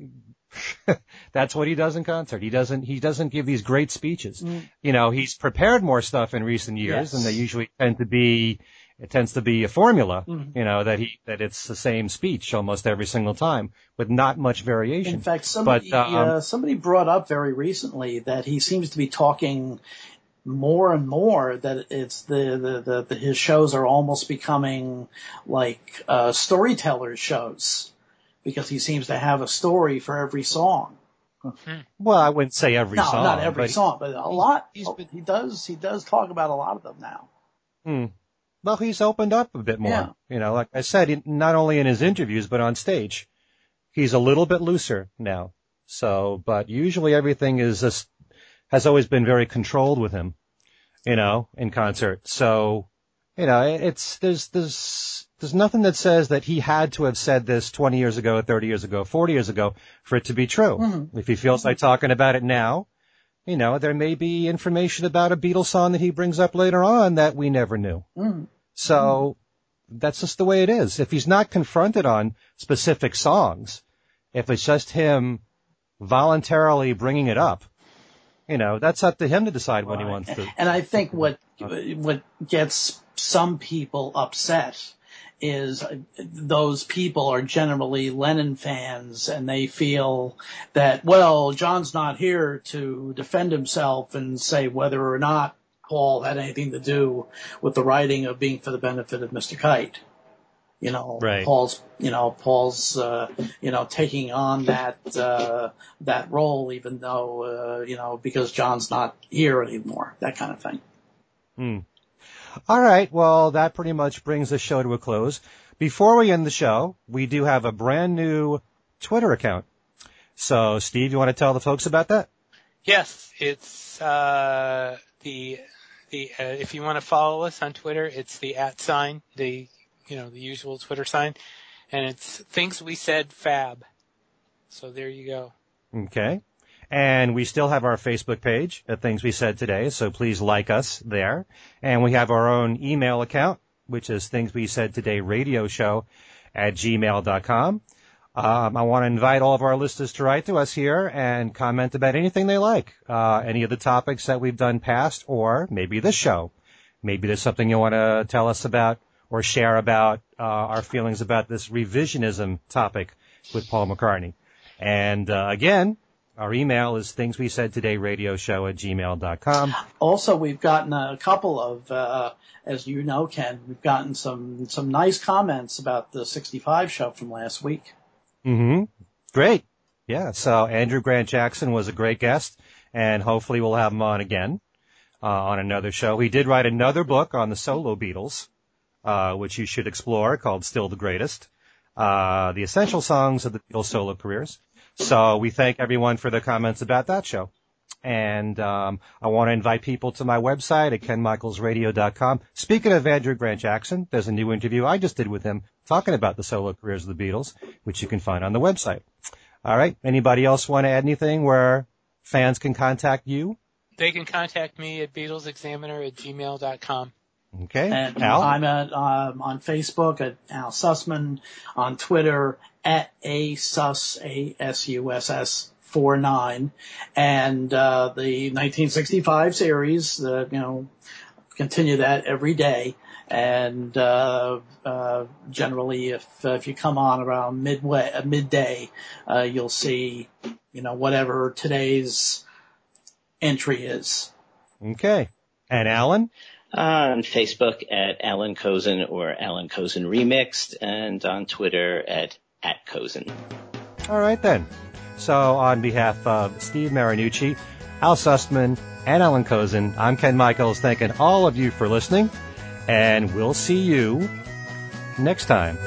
Speaker 1: That's what he does in concert. He doesn't, he doesn't give these great speeches.
Speaker 3: Mm.
Speaker 1: You know, he's prepared more stuff in recent years
Speaker 3: Yes.
Speaker 1: and they usually tend to be, it tends to be a formula,
Speaker 3: Mhm.
Speaker 1: you know, that he, that it's the same speech almost every single time with not much variation.
Speaker 3: In fact, somebody
Speaker 1: But, um,
Speaker 3: uh, somebody brought up very recently that he seems to be talking more and more that it's the the, the, the his shows are almost becoming like uh, storyteller shows because he seems to have a story for every song.
Speaker 1: well, I wouldn't say every
Speaker 3: no,
Speaker 1: song.
Speaker 3: not every
Speaker 1: but-
Speaker 3: song, but a lot.
Speaker 2: he's been-
Speaker 3: he does he does talk about a lot of them now.
Speaker 1: Hmm. Well, he's opened up a bit more.
Speaker 3: Yeah.
Speaker 1: You know, like I said, not only in his interviews, but on stage. He's a little bit looser now. So, but usually everything is just, has always been very controlled with him, you know, in concert. So, you know, it's, there's, there's, there's nothing that says that he had to have said this 20 years ago, 30 years ago, 40 years ago for it to be true.
Speaker 3: Mhm.
Speaker 1: If he feels like talking about it now, you know, there may be information about a Beatles song that he brings up later on that we never knew.
Speaker 3: Mm.
Speaker 1: So that's just the way it is. If he's not confronted on specific songs, if it's just him voluntarily bringing it up, you know, that's up to him to decide when he wants to.
Speaker 3: And I think what what gets some people upset is those people are generally Lennon fans and they feel that well John's not here to defend himself and say whether or not Paul had anything to do with the writing of being for the benefit of Mr. Kite. You know,
Speaker 1: Right.
Speaker 3: Paul's, you know, Paul's, uh, you know, taking on that, uh, that role even though, uh, you know, because John's not here anymore, that kind of thing.
Speaker 1: Hmm. All right. Well, that pretty much brings the show to a close. Before we end the show, we do have a brand new Twitter account. So, Steve, you want to tell the folks about that?
Speaker 2: Yes, it's uh, the the uh, if you want to follow us on Twitter, it's the at sign, the you know the usual Twitter sign, and it's things we said fab. So there you go.
Speaker 1: Okay. And we still have our Facebook page at Things We Said Today, so please like us there. And we have our own email account, which is Things We Said Today Radio Show at gmail.com. Um, I want to invite all of our listeners to write to us here and comment about anything they like, uh, any of the topics that we've done past, or maybe this show. Maybe there's something you want to tell us about or share about uh, our feelings about this revisionism topic with Paul McCartney. And uh, again, our email is things we said today radio show at gmail.com.
Speaker 3: Also, we've gotten a couple of, uh, as you know, Ken, we've gotten some, some nice comments about the 65 show from last week.
Speaker 1: Mm-hmm. Great. Yeah. So Andrew Grant Jackson was a great guest and hopefully we'll have him on again, uh, on another show. He did write another book on the solo Beatles, uh, which you should explore called Still the Greatest, uh, the essential songs of the Beatles solo careers. So we thank everyone for their comments about that show. And um, I want to invite people to my website at kenmichaelsradio.com. Speaking of Andrew Grant Jackson, there's a new interview I just did with him talking about the solo careers of the Beatles, which you can find on the website. All right. Anybody else want to add anything where fans can contact you?
Speaker 2: They can contact me at BeatlesExaminer at gmail.com.
Speaker 1: Okay.
Speaker 3: And
Speaker 1: Al?
Speaker 3: I'm at, um, on Facebook at Al Sussman, on Twitter at A Sus, A-S-U-S-S 49, and, uh, the 1965 series, uh, you know, continue that every day. And, uh, uh, generally if, uh, if you come on around midway, uh, midday, uh, you'll see, you know, whatever today's entry is.
Speaker 1: Okay. And Alan?
Speaker 4: On Facebook at Alan Kozinn or Alan Kozinn Remixed, and on Twitter at at Kozinn.
Speaker 1: All right then. So on behalf of Steve Marinucci, Al Sussman, and Alan Kozinn, I'm Ken Michaels thanking all of you for listening, and we'll see you next time.